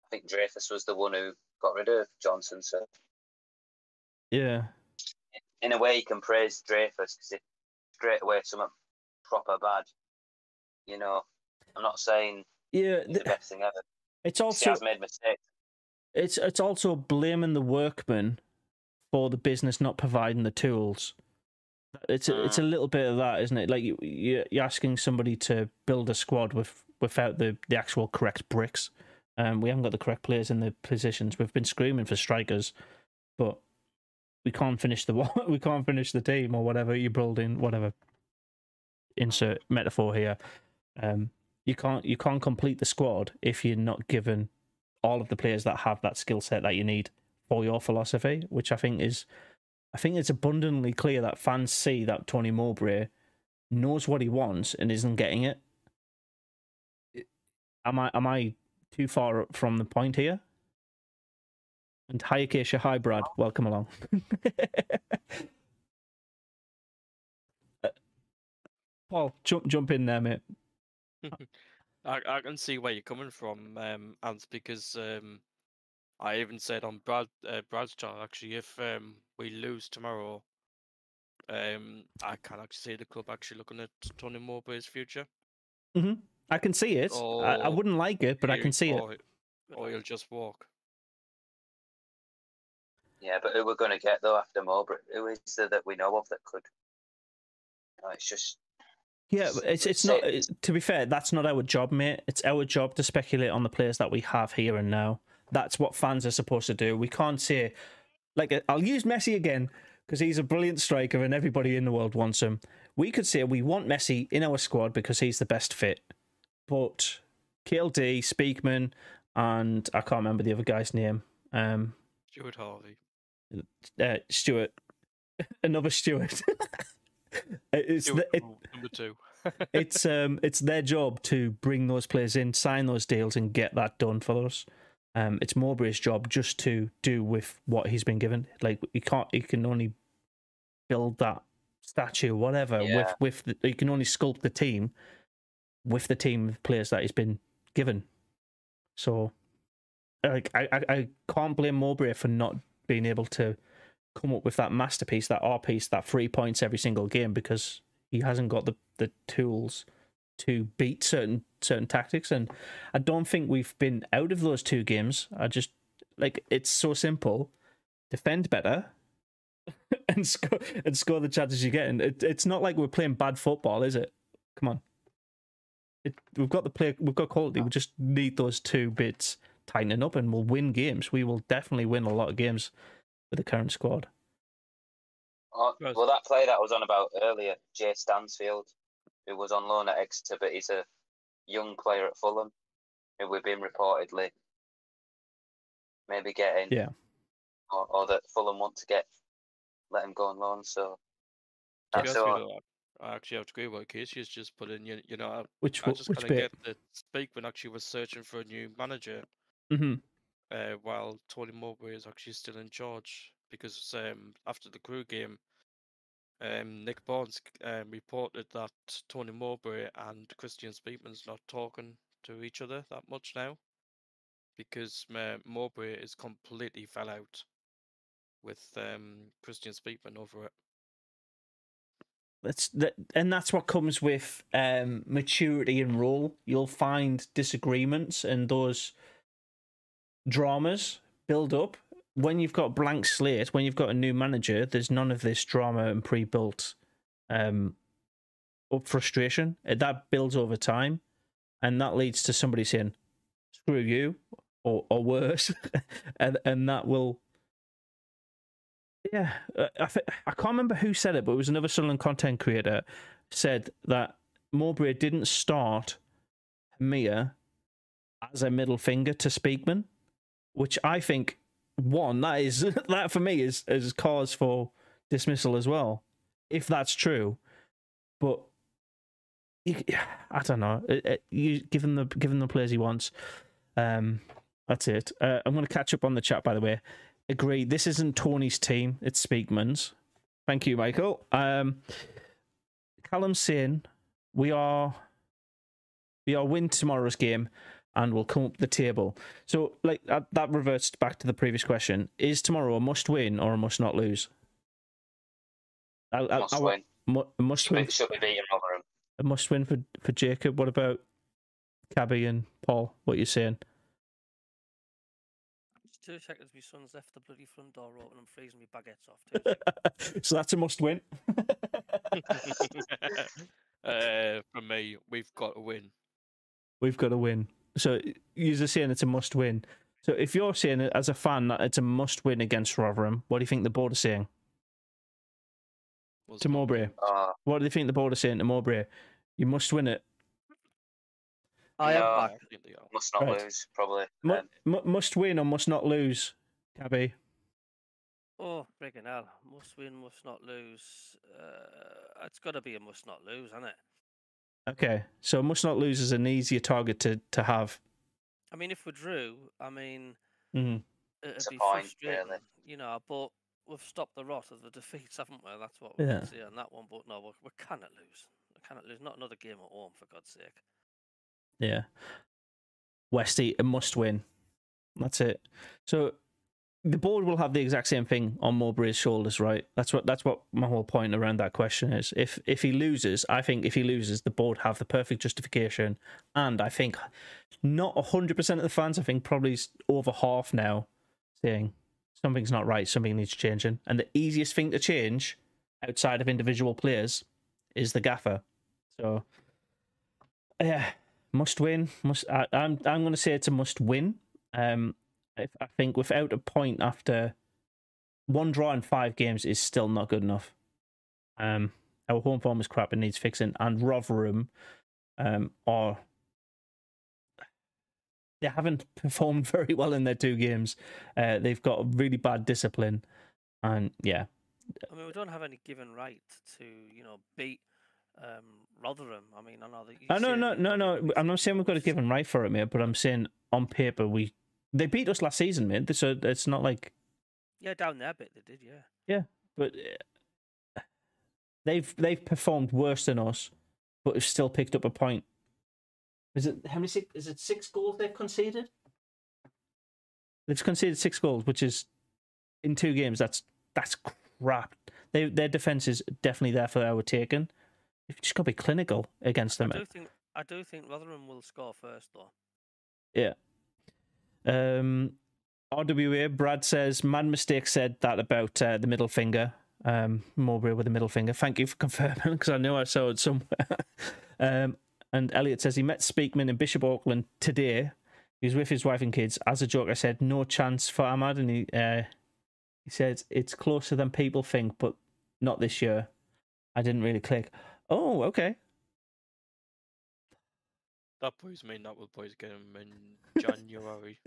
I think Dreyfus was the one who got rid of Johnson. So Yeah. in a way, you can praise Dreyfus because straight away something proper bad, you know. I'm not saying Yeah. he's the best thing ever. It's 'cause he also has made mistakes. it's it's also blaming the workman for the business not providing the tools. It's a, it's a little bit of that, isn't it? Like you you- you're asking somebody to build a squad with without the the actual correct bricks. Um, we haven't got the correct players in the positions. We've been screaming for strikers, but we can't finish the we can't finish the team or whatever you're building. whatever insert metaphor here. Um, you can't you can't complete the squad if you're not given all of the players that have that skill set that you need for your philosophy, which I think is, I think it's abundantly clear that fans see that Tony Mowbray knows what he wants and isn't getting it. Am I am I too far from the point here? And hi Acacia, hi Brad, welcome along. Paul, jump jump in there, mate. I, I can see where you're coming from, um, Ant, because um, I even said on Brad uh, Brad's channel actually, if um, we lose tomorrow, um, I can actually see the club actually looking at Tony Mowbray's future. Hmm. I can see it. I, I wouldn't like it, but I can see it. or, Or he'll just walk. Yeah, but who we're going to get though after Mowbray? Who is there that we know of that could? No, it's just Yeah, but it's it's not. it- To be fair, that's not our job, mate. It's our job to speculate on the players that we have here and now. That's what fans are supposed to do. We can't say, like, uh, I'll use Messi again because he's a brilliant striker and everybody in the world wants him. We could say we want Messi in our squad because he's the best fit, but KLD, Speakman, and I can't remember the other guy's name. Um, Stuart Harvey. uh, Stuart, another Stuart. it's Stuart the, it, number two. it's um it's their job to bring those players in, sign those deals, and get that done for us. Um, it's Mowbray's job just to do with what he's been given. Like he can't, he can only build that statue, whatever. With Yeah. with the, he can only sculpt the team with the team of players that he's been given. So, like I I, I can't blame Mowbray for not being able to come up with that masterpiece, that R piece, that three points every single game because he hasn't got the, the tools to beat certain certain tactics. And I don't think we've been out of those two games. I just like it's so simple. Defend better and score and score the chances you get. And it, it's not like we're playing bad football, is it? Come on. It, we've got the play. We've got quality. We just need those two bits tightening up, and we'll win games. We will definitely win a lot of games with the current squad. Oh, well, that player that I was on about earlier, Jay Stansfield, who was on loan at Exeter, but he's a young player at Fulham, who we've been reportedly maybe getting. Yeah. Or, or that Fulham want to get, let him go on loan. So that's all. I I actually have to agree with what Casey's just put in. You, you know, I, Which I just which kind of bit? get that Speakman actually was searching for a new manager hmm uh, while Tony Mowbray is actually still in charge because um, after the Crewe game, um, Nick Barnes um, reported that Tony Mowbray and Kristjaan Speakman's not talking to each other that much now because uh, Mowbray is completely fell out with um, Kristjaan Speakman over it. That's that, and that's what comes with um, maturity and role. You'll find disagreements and those dramas build up when you've got blank slate. When you've got a new manager, there's none of this drama and pre-built um, frustration. Uh, That builds over time, and that leads to somebody saying, "Screw you," or or worse, and and that will. Yeah, uh, I th- I can't remember who said it, but it was another Sunderland content creator said that Mowbray didn't start Hemir as a middle finger to Speakman, which I think one that is that for me is is cause for dismissal as well, if that's true. But you, I don't know. It, it, you give him the give him the players he wants. Um, that's it. Uh, I'm going to catch up on the chat. By the way, agree. This isn't Tony's team. It's Speakman's. Thank you, Michael. Um, Callum saying we are we are win tomorrow's game and we'll come up the table. So, like that, that reverts back to the previous question: Is tomorrow a must win or a must not lose? I, I- Must I- win. mu- must Should win. be, should be beating Rotherham. A must win for for Jacob. What about Cabby and Paul? What are you saying? Just two seconds, my son's left the bloody front door open and freezing me baguettes off. So that's a must win. uh, for me, we've got to win. We've got to win. So you're saying it's a must win. So if you're saying it as a fan that it's a must win against Rotherham, what do you think the board are saying Was to Mowbray? Uh, What do you think the board are saying to Mowbray? You must win it. I am No. back. I think they are. must not Right. lose, probably. Mu- Um, mu- must win or must not lose, Cabby? Oh, friggin' hell. Must win, must not lose. Uh, it's got to be a must not lose, isn't it? Okay, so must not lose is an easier target to, to have. I mean, if we drew, I mean, hmm it'd It's be point, frustrating, really. you know, but we've stopped the rot of the defeats, haven't we? That's what we Yeah. can see on that one. But no, we, we cannot lose. We cannot lose. Not another game at home, for God's sake. Yeah. Westy, a must win. That's it. So the board will have the exact same thing on Mowbray's shoulders, right? That's what that's what my whole point around that question is. If if he loses, I think if he loses, the board have the perfect justification, and I think not hundred percent of the fans. I think probably over half now saying something's not right, something needs changing, and the easiest thing to change outside of individual players is the gaffer. So yeah, must win. Must I, I'm I'm going to say it's a must win. Um, I, I think without a point after one draw in five games is still not good enough. Um, our home form is crap and needs fixing, and Rotherham, um, are they haven't performed very well in their two games. Uh, they've got really bad discipline, and yeah, I mean, we don't have any given right to, you know, beat um, Rotherham. I mean, I know that. You oh, no, no, no, no. I'm not saying we've got a given right for it, mate. But I'm saying on paper we they beat us last season, mate. So it's not like Yeah, down there, bit they did. Yeah. Yeah, but uh, they've they've performed worse than us, but have still picked up a point. Is it how many? Six, is it six goals they've conceded? They've conceded six goals, which is in two games. That's that's crap. They, their defense is definitely there for our taking. You've just got to be clinical against I them. do think I do think Rotherham will score first, though. Yeah. Um, RWA, Brad says, Mad Mistake said that about uh, the middle finger. Um, Mowbray with the middle finger. Thank you for confirming because I know I saw it somewhere. um, and Elliot says he met Speakman in Bishop Auckland today. He was with his wife and kids. As a joke, I said, no chance for Amad. And he, uh, he says, it's closer than people think, but not this year. I didn't really click. Oh, okay. That boys mean that will boys get him in January.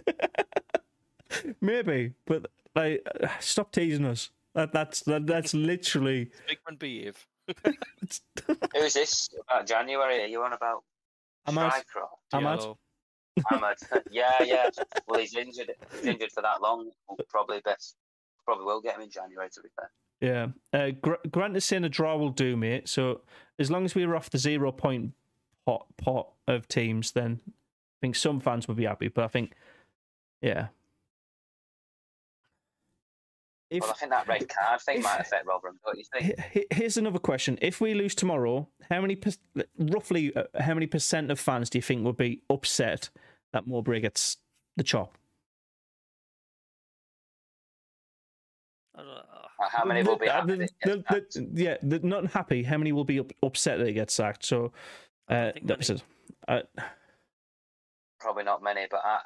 Maybe, but like, uh, stop teasing us. That, that's that, that's literally. Bigman behave. Who's this? About January? Are you on about Amad. Striker? Amad? Diallo. Amad. yeah, yeah. Well, he's injured. He's injured for that long. Probably best. Probably will get him in January. To be fair. Yeah. Uh, Grant is saying a draw will do, mate. So as long as we're off the zero point pot pot of teams, then I think some fans would be happy. But I think, yeah. If well, I think that red card thing if- might affect Rotherham. Don't you think? H- h- Here's another question: If we lose tomorrow, how many per- roughly uh, how many percent of fans do you think would be upset that Mowbray gets the chop? I don't. Like, how many will be happy the- that he the- the- yeah, the, not happy. How many will be up, upset that he gets sacked? So, I don't uh, think that many. it. Uh, Probably not many, but I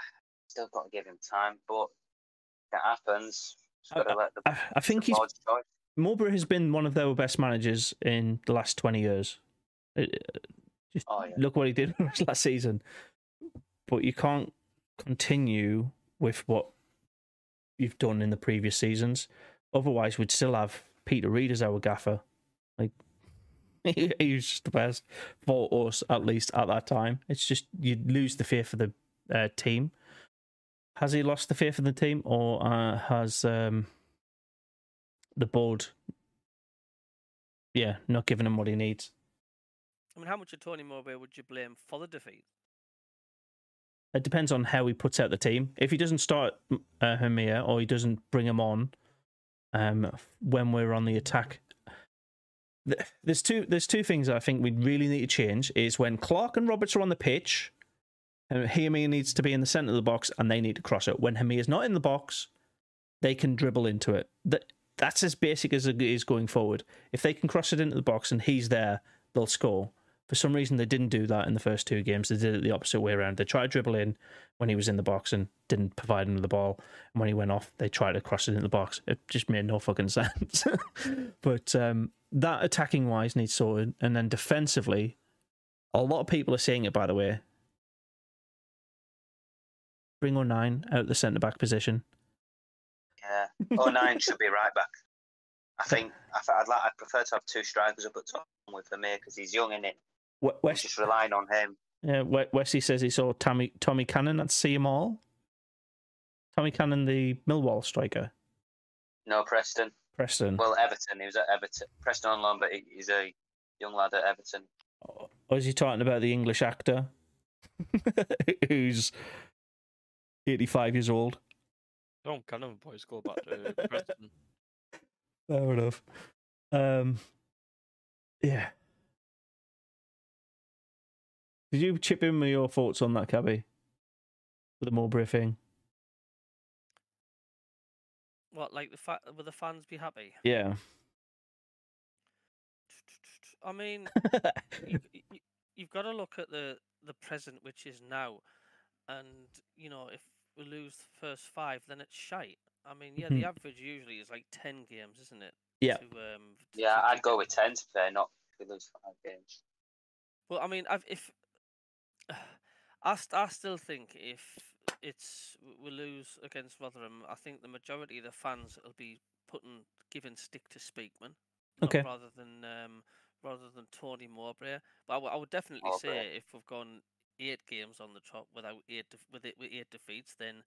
still got to give him time. But if it happens. Just I- got to let the, I, I think the he's board's choice. Mowbray has been one of their best managers in the last twenty years. Uh, Just Oh, yeah. look what he did last season. But you can't continue with what you've done in the previous seasons. Otherwise, we'd still have Peter Reid as our gaffer. Like he, he was just the best for us, at least at that time. It's just you lose the fear for the uh, team. Has he lost the fear for the team, or uh, has um, the board, yeah, not given him what he needs? I mean, how much of Tony Mowbray would you blame for the defeat? It depends on how he puts out the team. If he doesn't start uh, Hemir or he doesn't bring him on um, when we're on the attack, there's two there's two things I think we really need to change. Is when Clarke and Roberts are on the pitch, Hemir needs to be in the center of the box and they need to cross it. When Hemir is not in the box, they can dribble into it. That that's as basic as it is going forward. If they can cross it into the box and he's there, they'll score. For some reason, they didn't do that in the first two games. They did it the opposite way around. They tried to dribble in when he was in the box and didn't provide him the ball. And when he went off, they tried to cross it into the box. It just made no fucking sense. but um, that attacking wise needs sorted. And then defensively, a lot of people are saying it, by the way. Bring O'Nien out the centre back position. Yeah. Oh nine should be right back. I think I I'd like. I'd prefer to have two strikers up at top with Hemir because he's young in it. We- We're West, just relying on him. yeah, We- Wesley says he saw Tommy, Tommy Cannon at Seaham Hall. Tommy Cannon, the Millwall striker. No Preston. Preston. Well, Everton. He was at Everton. Preston on loan, but he- he's a young lad at Everton. Or is he talking about the English actor who's 85 years old? Tom Cannon boys go back to Preston. Fair enough. Um, yeah. Did you chip in with your thoughts on that, Cabby? With the Mowbray thing? What, like the fa- will the fans be happy? Yeah. I mean, you, you, you've got to look at the the present, which is now, and you know if we lose the first five, then it's shite. I mean, yeah, the Mhm. average usually is like ten games, isn't it? Yeah. To, um, to- Yeah, to- to I'd go with ten to play, not if we lose five games. Well, I mean, I've, if I, st- I still think if it's we lose against Rotherham, I think the majority of the fans will be putting giving stick to Speakman, Okay. rather than um, rather than Tony Mowbray. But I, w- I would definitely say if we've gone eight games on the trot without eight def- with it with eight defeats, then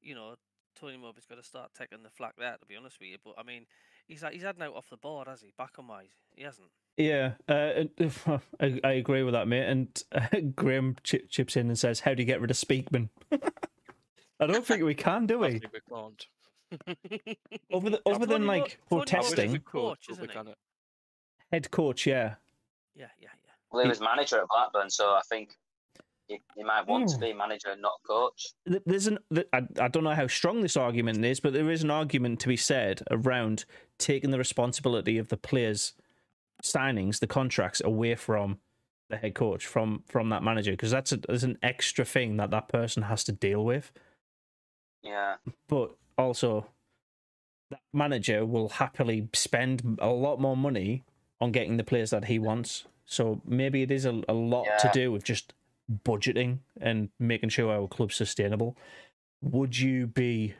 you know Tony Mowbray's got to start taking the flak there. To be honest with you, but I mean, he's had- he's had out off the board, has he? Back on wise, he hasn't. Yeah, uh, I, I agree with that, mate. And uh, Graham ch- chips in and says, "How do you get rid of Speakman?" I don't think we can, do I we? think we can't. Other than, other than like for Tony Mowbray's Obviously testing, we the could, coach, isn't he? head coach, yeah, Yeah, yeah, yeah. Well, he He- was manager at Blackburn, so I think he, he might want to Hmm. be manager and not coach. There's an I, I don't know how strong this argument is, but there is an argument to be said around taking the responsibility of the players' signings, the contracts, away from the head coach, from from that manager, because that's a, there's an extra thing that that person has to deal with. Yeah, But also, that manager will happily spend a lot more money on getting the players that he wants. So maybe it is a, a lot to do with just budgeting and making sure our club's sustainable. Would you be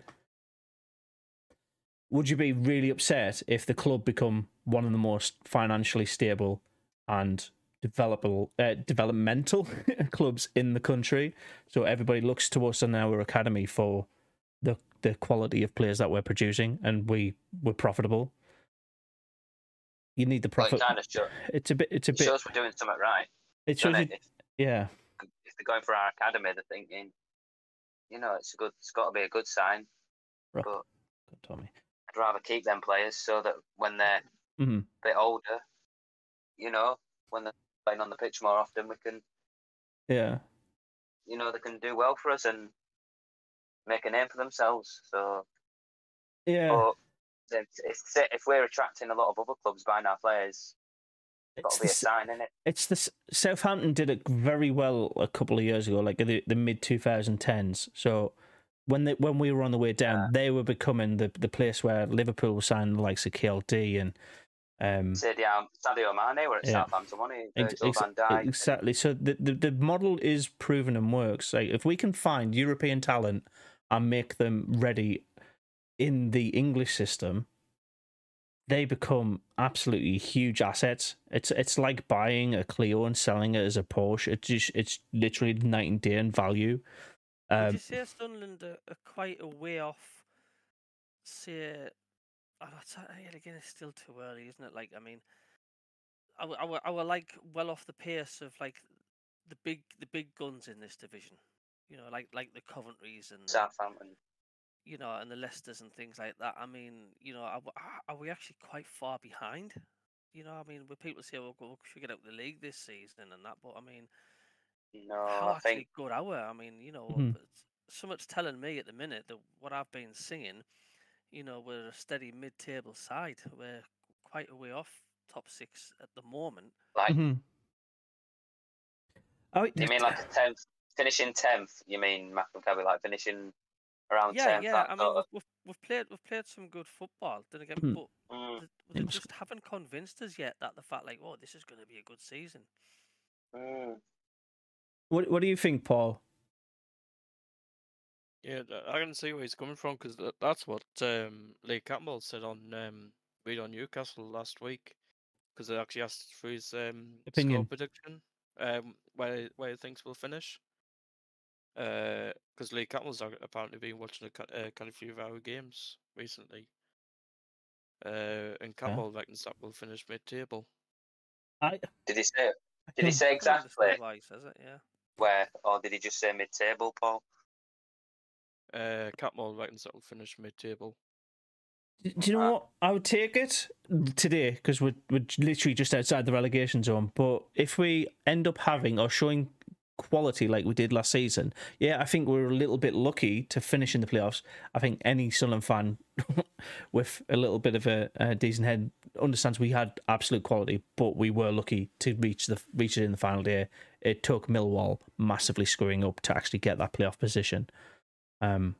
would you be really upset if the club become one of the most financially stable and developable uh, developmental clubs in the country? So everybody looks to us and our academy for the the quality of players that we're producing and we we're profitable. You need the well, profit. it kind of shows, It's a bit. It's a it bit. shows we're doing something right. It shows. It? Yeah. They're going for our academy, they're thinking, you know, it's a good. It's got to be a good sign. Right. But Good, Tommy. I'd rather keep them players so that when they're Mhm. a bit older, you know, when they're playing on the pitch more often, we can, Yeah. you know, they can do well for us and make a name for themselves. So, Yeah. but if, if, if we're attracting a lot of other clubs buying our players, It's to be the sign, isn't it? It's the Southampton did it very well a couple of years ago, like the, the mid 2010s. So when they, when we were on the way down, they were becoming the, the place where Liverpool was signing the likes of KLD and um, Sadio, Sadio Mane were at Yeah. Southampton, wasn't he? Ex- ex- Exactly. So the, the the model is proven and works. Like if we can find European talent and make them ready in the English system, they become absolutely huge assets. It's it's like buying a Clio and selling it as a Porsche. It's just it's literally night and day in value. Would Um, you say Sunderland are, are quite a way off? Say, oh, that's, uh, yet again, it's still too early, isn't it? Like, I mean, I were, I were, I were like well off the pace of like the big the big guns in this division. You know, like like the Coventrys and the, Southampton. You know, and the Leicesters and things like that. I mean, you know, are, are we actually quite far behind? You know, I mean, where people say, "Well, we should get out of the league this season" and that, but I mean, No, how I actually think good are we? I mean, you know, Mhm. it's- so much telling me at the minute that what I've been singing, you know, we're a steady mid-table side. We're quite a way off top six at the moment. like mhm. Oh, you mean like a tenth, finishing tenth? You mean Maccabi like finishing around yeah, tenth? yeah. that I mean, we've, of- we've we've played we've played some good football. Then again, Hmm. but Mm, th- It they just haven't convinced us yet that the fact like, oh, this is going to be a good season. mm. what what do you think, Paul? Yeah, I can see where he's coming from because that's what um, Lee Campbell said on um, Radio Newcastle last week. Because they actually asked for his um, Opinion. score prediction, um, where where he thinks we'll finish. Because Lee Campbell's apparently been watching a, ca- uh, kind of few of our games recently, uh, and Campbell reckons that we'll finish mid-table. I Did he say? Did he say I can understand exactly why he says it. Yeah. where, or did he just say mid-table, Paul? Uh, Campbell reckons that we'll finish mid-table. Do you know what? I would take it today because we're we're literally just outside the relegation zone. But if we end up having or showing quality like we did last season, yeah, I think we're a little bit lucky to finish in the playoffs. I think any Sunderland fan with a little bit of a, a decent head understands we had absolute quality, but we were lucky to reach the reach it in the final day. It took Millwall massively screwing up to actually get that playoff position. Um,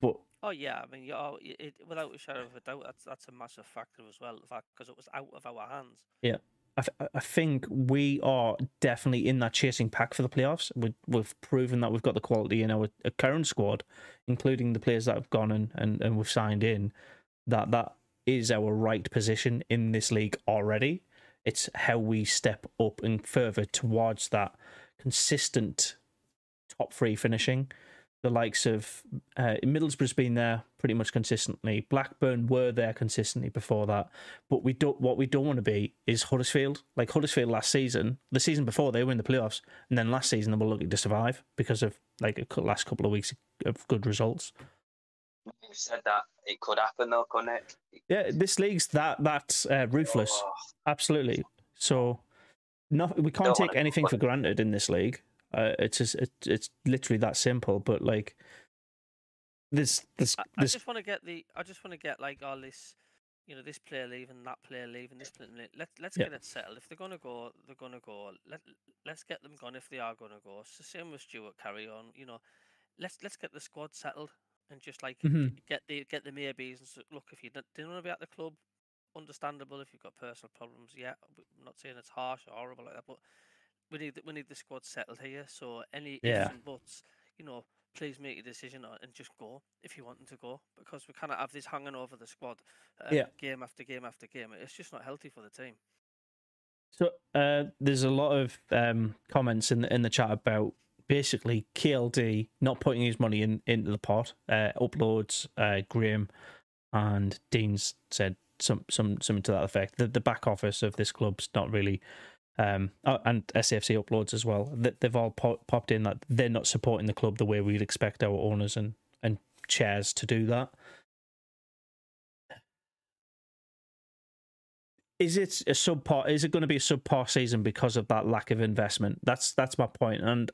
but Oh yeah, I mean, yeah, oh, it, it, without a shadow of a doubt, that's that's a massive factor as well. The fact because it was out of our hands. I, th- I think we are definitely in that chasing pack for the playoffs. We, we've proven that we've got the quality in our uh, current squad, including the players that have gone and, and, and we've signed in, that that is our right position in this league already. It's how we step up and further towards that consistent top three finishing. The likes of uh, Middlesbrough's been there pretty much consistently. Blackburn were there consistently before that. But we don't. What we don't want to be is Huddersfield. Like Huddersfield last season, the season before they were in the playoffs, and then last season they were lucky to survive because of like a last couple of weeks of good results. You said that it could happen though, couldn't it? Yeah, this league's that that's uh, ruthless. Oh, Absolutely. So, we can't Don't take anything for granted in this league. Uh, it's just, it, it's literally that simple. But like, there's there's I, I just want to get the. I just want to get like all this, you know, this player leaving, that player leaving, this player. leaving. Let Let's Yeah. get it settled. If they're gonna go, they're gonna go. Let Let's get them gone if they are gonna go. It's the same with Stuart. Carry on. You know, let's let's get the squad settled and just like Mhm. get the get the maybes and so, look. If you don't, didn't want to be at the club, understandable. If you've got personal problems, yeah. I'm not saying it's harsh or horrible like that, but we need the- we need the squad settled here. So any Yeah. ifs and buts, you know, please make a decision and just go if you want them to go because we cannot have this hanging over the squad um, Yeah. game after game after game. It's just not healthy for the team. So uh, there's a lot of um, comments in the in the chat about basically KLD not putting his money in into the pot. Uh, uploads uh, Graham and Dean's said some some something to that effect. The the back office of this club's not really. Um, oh, and SAFC uploads as well. That they've all po- popped in that they're not supporting the club the way we'd expect our owners and and chairs to do that. is it a subpar? Is it going to be a subpar season because of that lack of investment? That's that's my point. And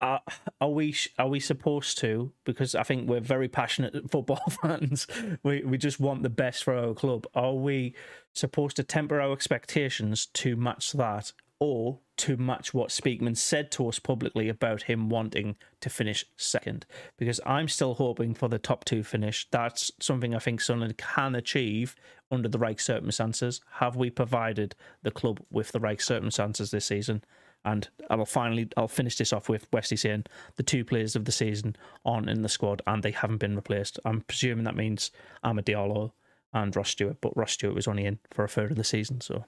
are, are we are we supposed to? Because I think we're very passionate football fans. We we just want the best for our club. Are we supposed to temper our expectations to match that, or to match what Speakman said to us publicly about him wanting to finish second? Because I'm still hoping for the top two finish. That's something I think Sunderland can achieve under the right circumstances. Have we provided the club with the right circumstances this season? And I'll finally I'll finish this off with Wesley saying the two players of the season aren't in the squad and they haven't been replaced. I'm presuming that means Amad Diallo and Ross Stewart, but Ross Stewart was only in for a third of the season, so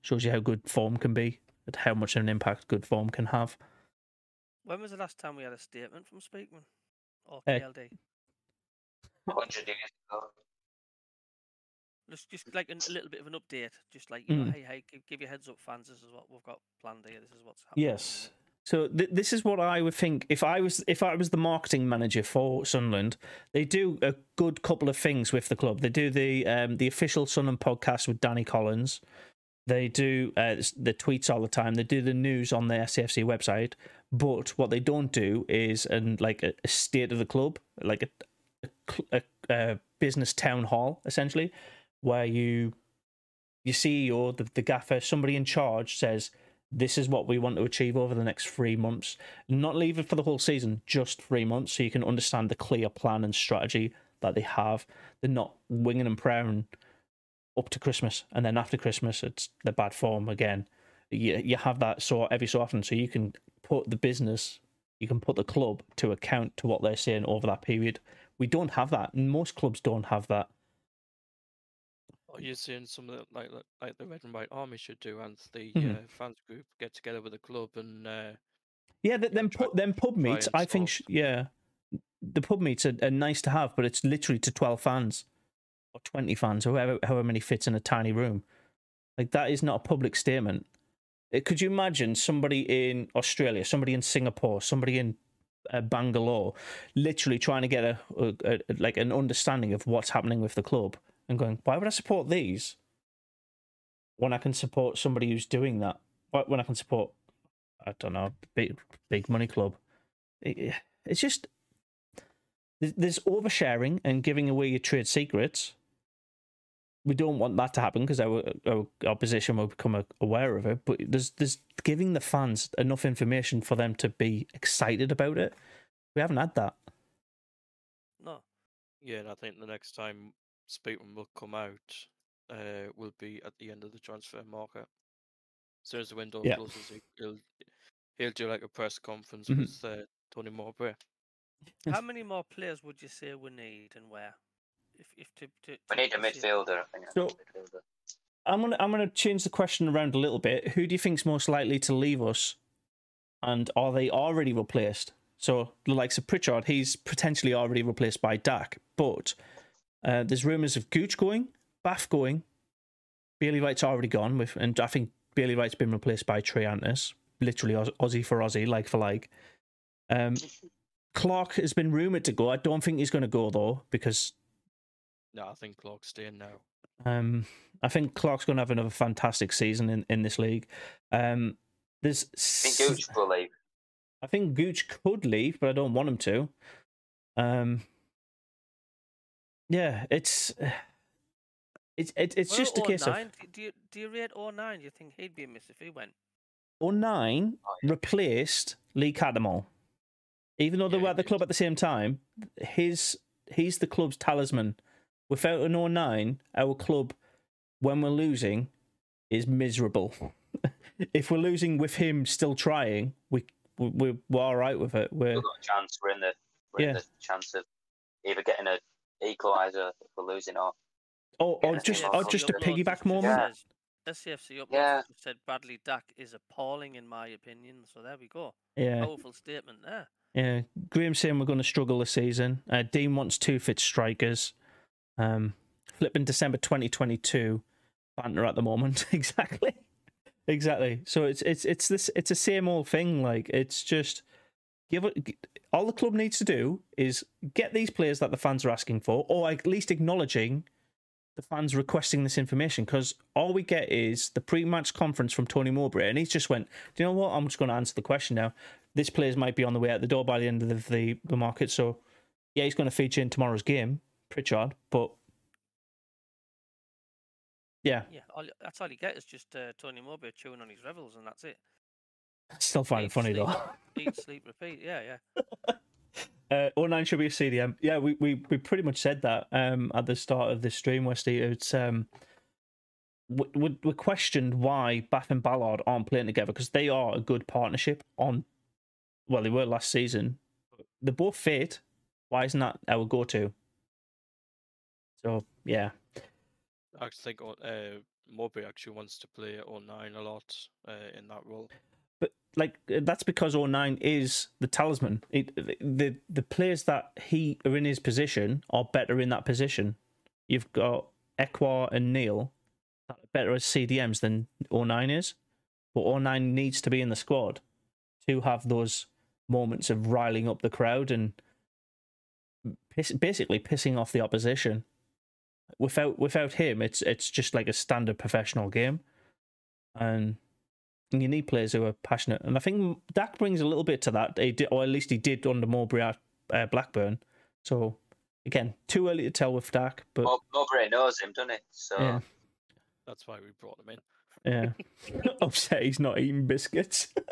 shows you how good form can be and how much of an impact good form can have. When was the last time we had a statement from Speakman or Uh, KLD? 100 years ago. Just, just like a little bit of an update, just like you know, Mm. hey, hey, give, give your heads up, fans. This is what we've got planned here. This is what's happening. Yes. So th- this is what I would think if I was if I was the marketing manager for Sunderland. They do a good couple of things with the club. They do the um, the official Sunderland podcast with Danny Collins. They do uh, the tweets all the time. They do the news on the SCFC website. But what they don't do is and like a, a state of the club, like a, a, a, a business town hall essentially, where you you see or the, the gaffer, somebody in charge says, this is what we want to achieve over the next three months. Not leave it for the whole season, just three months, so you can understand the clear plan and strategy that they have. They're not winging and praying up to Christmas, and then after Christmas, it's the bad form again. You, you have that so every so often, so you can put the business, you can put the club to account to what they're saying over that period. We don't have that. Most clubs don't have that. Are you seeing something like like- like the Red and White Army should do, and the Mhm. uh, fans group get together with the club and uh, Yeah, th- them pub them pub meets. I think sh- yeah, the pub meets are, are nice to have, but it's literally to twelve fans or twenty fans, or however however many fits in a tiny room. Like that is not a public statement. Uh, Could you imagine somebody in Australia, somebody in Singapore, somebody in uh, Bangalore, literally trying to get a, a, a like an understanding of what's happening with the club and going, why would I support these when I can support somebody who's doing that? When I can support I don't know, big big money club. It- it's just there's- oversharing and giving away your trade secrets. We don't want that to happen because our, our our position will become aware of it. But there's there's giving the fans enough information for them to be excited about it. We haven't had that. No. yeah, and I think the next time Speakman will come out uh, will be at the end of the transfer market. As soon as the window Yeah. closes, he- he'll he'll do like a press conference Mhm. with uh, Tony Mowbray. How many more players would you say we need and where? If if to, to, We need a midfielder, I think. So- midfielder. I'm gonna I'm gonna change the question around a little bit. Who do you think's most likely to leave us, and are they already replaced? So the likes of Pritchard, he's potentially already replaced by Dack, but uh, there's rumours of Gooch going, Batth going, Bailey Wright's already gone with, and I think Bailey Wright's been replaced by Triantis, literally Aus- Aussie for Aussie, like for like. Um, Clarke has been rumoured to go. I don't think he's going to go though because No, I think Clarke's staying now. um, I think Clarke's going to have another fantastic season in, in this league. Um, there's, I think Gooch will leave. I think Gooch could leave, but I don't want him to. Um, yeah, it's uh, it's it, it's Well, just a case of O'Nien, do- Do you do you rate O'Nien? Do you think he'd be a miss if he went? O'Nien replaced Lee Cattermole. Even though they Yeah, were at the club at the same time, his he's the club's talisman. Without an O'Nien, our club, when we're losing, is miserable. if we're losing with him still trying, we, we we're, we're all right with it. We're We've got a chance. We're in the we're in Yeah. the chance of either getting a equaliser if we're losing or or, or just or just a piggyback moment. says- SCFC up Yeah. said Bradley Dack is appalling in my opinion. So there we go. Yeah, Powerful statement there. yeah. Graham saying we're going to struggle this season. Uh, Dean wants two fit strikers. Um, flipping December 2022 banter at the moment. exactly, exactly. So it's it's it's this it's the same old thing. Like it's just give it. All the club needs to do is get these players that the fans are asking for, or at least acknowledging the fans requesting this information because all we get is the pre-match conference from Tony Mowbray, and he's just went, "Do you know what? I'm just going to answer the question now. This players might be on the way out the door by the end of the the, the market, so yeah, he's going to feature in tomorrow's game, Pritchard, but." Yeah, Yeah, all, that's all you get is just uh, Tony Mowbray chewing on his revels, and that's it. Still find it funny sleep, though. Eat, sleep, repeat. Yeah, yeah. Uh, O'Nien should be a CDM. Yeah, we, we, we pretty much said that um, at the start of this stream, Westy. It's um, we, we, we questioned why Batth and Ballard aren't playing together because they are a good partnership on. Well, they were last season. They're both fit. Why isn't that our go-to? So yeah, I think uh, Mowbray actually wants to play O'Nien a lot uh, in that role. Like that's because O'Nien is the talisman. It, the the players that he are in his position are better in that position. You've got Ekwah and Neil that are better as CDMs than O'Nien is, but O'Nien needs to be in the squad to have those moments of riling up the crowd and piss, basically pissing off the opposition. Without without him, it's it's just like a standard professional game, and you need players who are passionate. And I think Dack brings a little bit to that. He did, or at least he did under Mowbray at uh, Blackburn. So again, too early to tell with Dack, but Mow- Mowbray knows him, doesn't he? So yeah, That's why we brought him in. yeah. Upset he's not eating biscuits.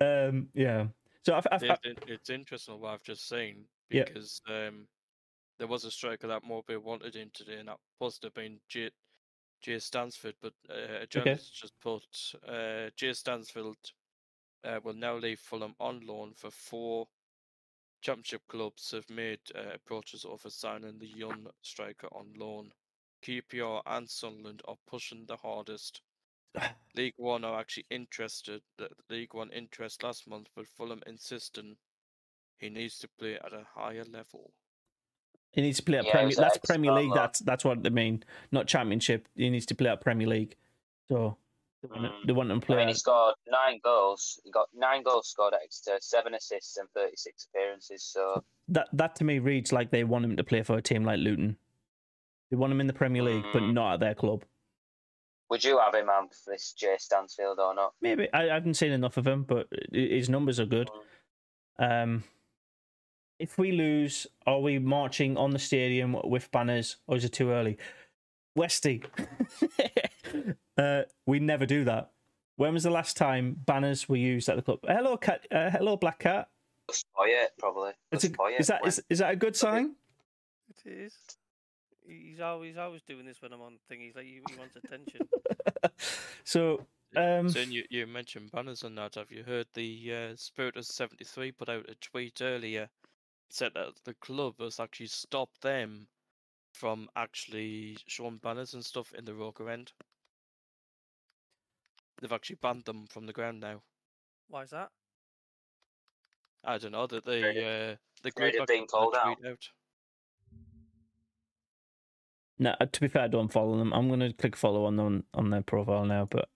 um, yeah. So I've, I've, It's, in- it's interesting what I've just seen Yeah. because um, there was a striker that Mowbray wanted him to do, and that must have been Jay, Jay Stansfield. But uh, a journalist just put uh, Jay Stansfield uh, will now leave Fulham on loan for four Championship clubs have made uh, approaches over signing the young striker on loan. QPR and Sunderland are pushing the hardest. League One are actually interested. League One interest last month, but Fulham insisting he needs to play at a higher level. He needs to play at Yeah, Premier. That's Premier League. That's that's what they mean. Not Championship. He needs to play at Premier League. So they want, Mm. they want him to I mean, he scored nine goals. He got nine goals scored at Exeter, seven assists and thirty-six appearances. So that that to me reads like they want him to play for a team like Luton. They want him in the Premier League, but Mm. not at their club. would you have him on for this Jay Stansfield or not? Maybe I, I haven't seen enough of him, but his numbers are good. Um, if we lose, are we marching on the stadium with banners, or is it too early? Westy, uh, we never do that. When was the last time banners were used at the club? Hello, cat. Uh, hello, black cat. Poyet, probably. It's a, Poyet is that when- is, is that a good sign? It is. He's always always doing this when I'm on thing. He's like he, he wants attention. so um, so you, you mentioned banners and that. Have you heard the uh, Spirit of 73 put out a tweet earlier? Said that the club has actually stopped them from actually showing banners and stuff in the Roker end. They've actually banned them from the ground now. Why is that? I don't know that they uh, the afraid group of being called out. out. No, uh, to be fair, I don't follow them. I'm going to click follow on them on their profile now, but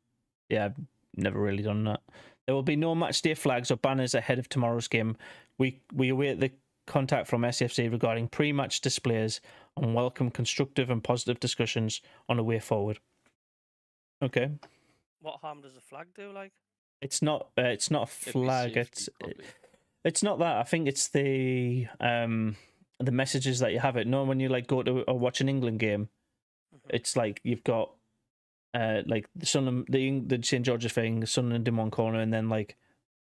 yeah, I've never really done that. There will be no match day flags or banners ahead of tomorrow's game. We we await the contact from SFC regarding pre-match displays and welcome constructive and positive discussions on a way forward. Okay, What harm does a flag do? Like it's not uh, it's not a flag. It's probably. it's not that. I think it's the um the messages that you have it. No, when you like go to or watch an England game, Mhm. it's like you've got uh like the Sun the the St George's thing, Sunderland in one corner, and then like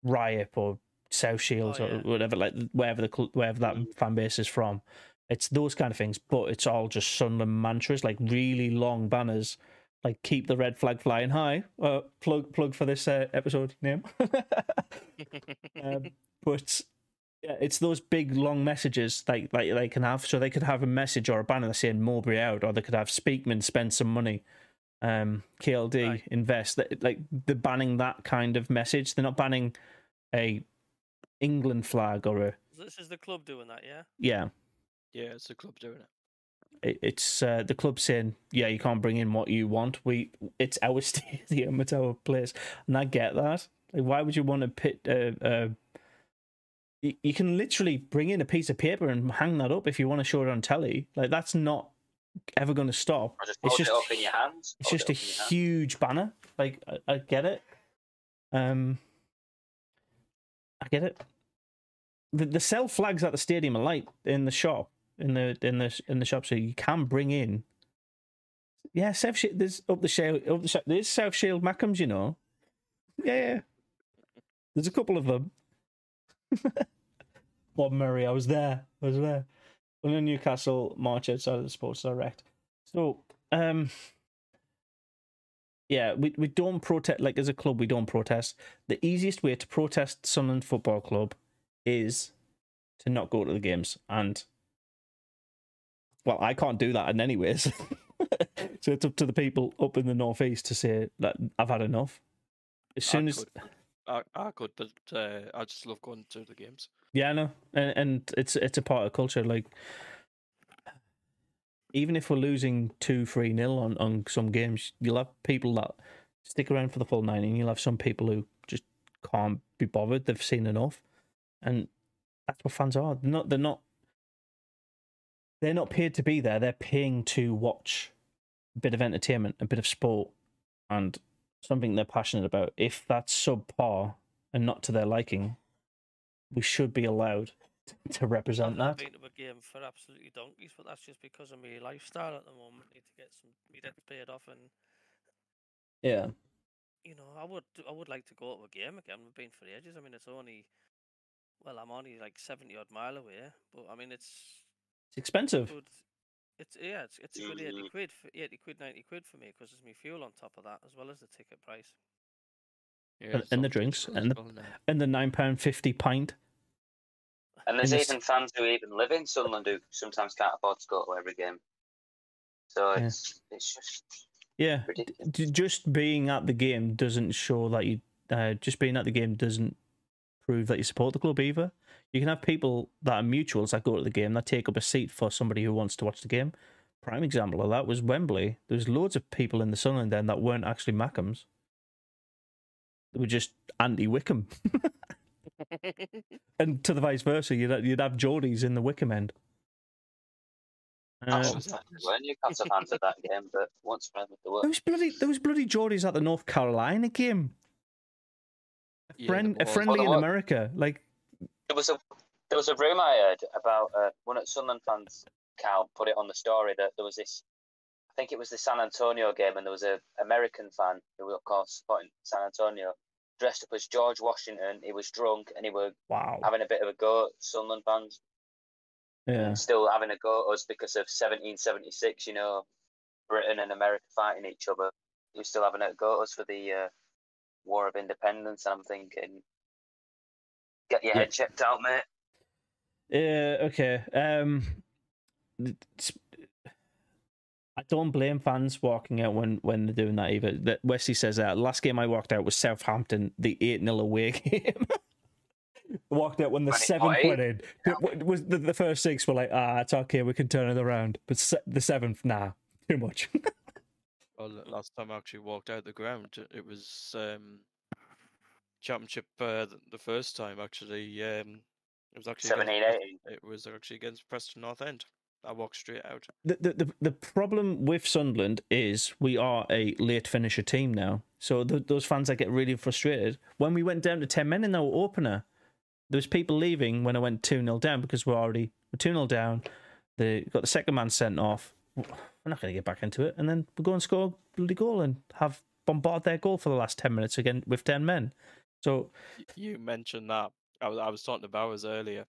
Riot or South Shields Oh, or whatever, like wherever the wherever that Mm. fan base is from. It's those kind of things, but it's all just Sunderland mantras, like really long banners, like keep the red flag flying high. Uh, plug plug for this uh, episode name. um, but yeah, it's those big long messages like like they can have. So they could have a message or a banner saying Mowbray out, or they could have Speakman spend some money, um, KLD Right. invest. That- Like they're banning that kind of message. They're not banning a England flag or a this is the club doing that, yeah. yeah. yeah, it's the club doing it. It, it's uh, the club saying yeah, you can't bring in what you want. We it's our stadium, it's our place, and I get that. Like, why would you want to pit uh, uh, you, you can literally bring in a piece of paper and hang that up if you want to show it on telly. Like that's not ever going to stop. Or just It's just it up in your hands. It's Hold just it a up hands. huge banner. Like I, I get it. Um, I get it. The the sell flags at the stadium are light in the shop in the in the in the shop, so you can bring in. Yeah, South Shield. There's up the shield. Up the Sh- there's South Shield Mackems, you know. Yeah, yeah. There's a couple of them. Bob Murray, I was there. I was there. In Newcastle, March outside of the Sports Direct. So, um, yeah, we we don't protest like as a club. We don't protest. The easiest way to protest Sunderland Football Club is to not go to the games, and well, I can't do that in any ways. so it's up to the people up in the northeast to say that I've had enough. As soon I as could, I, I could, but uh, I just love going to the games. Yeah, I know, and and it's it's a part of culture. Like, even if we're losing two, three nil on on some games, you'll have people that stick around for the full ninety, and you'll have some people who just can't be bothered. They've seen enough, and that's what fans are. They're not. They're not. They're not paid to be there. They're paying to watch a bit of entertainment, a bit of sport, and something they're passionate about. If that's subpar and not to their liking, we should be allowed to represent I've not that. been to a game for absolutely donkeys, but that's just because of my lifestyle at the moment. Need to get some me debts paid off, and Yeah. you know, I would I would like to go to a game again. We've been for ages. I mean, it's only well, I'm only like seventy odd mile away, but I mean, it's It's expensive. good. It's yeah, it's it's a good eighty quid, for, eighty quid, ninety quid for me because there's me fuel on top of that as well as the ticket price. Yeah, And- and the drinks, cheap and the- well. And the nine pound fifty pint. And there's even fans who even live in Sunderland who sometimes can't afford to go to every game. So Yeah. it's it's just Yeah. ridiculous. Just being at the game doesn't show that you. Uh, just being at the game doesn't prove that you support the club either. You can have people that are mutuals that go to the game that take up a seat for somebody who wants to watch the game. Prime example of that was Wembley. There was loads of people in the Sunderland then that weren't actually Mackems. They were just anti Wycombe. and to the vice versa, you'd you'd have Geordies in the Wycombe end. Uh, That's was what that? were Newcastle fans at that game, but once friends with the there work. was bloody there was bloody Geordies at the North Carolina game. A friend, there a friendly Well, in was. America. Like, There was a there was a rumor I heard about uh, one of Sunderland fans account put it on the story that there was this. I think it was the San Antonio game, and there was a American fan who, was, of course, supporting San Antonio, dressed up as George Washington. He was drunk, and he was wow. having a bit of a go at Sunderland fans. Yeah. and still having a go at us because of 1776, you know, Britain and America fighting each other. You're still having a go at us for the uh, War of Independence. And I'm thinking, get your Yeah. head checked out, mate. Yeah. Okay. Um, it's- I don't blame fans walking out when when they're doing that either. That Wesley says that last game I walked out was Southampton, the eight 0 away game. walked out when the When it seventh went in. It was the, the first six were like, ah, it's okay, we can turn it around. But se- the seventh, nah, too much. Well, last time I actually walked out the ground, it- it was um, championship uh, th- the first time actually. Um, it was actually against 17, Pres- 18. It was actually against Preston North End. I walked straight out. the, the the the problem with Sunderland is we are a late finisher team now. So th those fans that get really frustrated when we went down to ten men in our opener, there was people leaving when I went two 0 down because we're already two 0 down. They got the second man sent off. We're not going to get back into it, and then we go and score a bloody goal and have bombard their goal for the last ten minutes again with ten men. So You mentioned that. I was I was talking to Bowers earlier.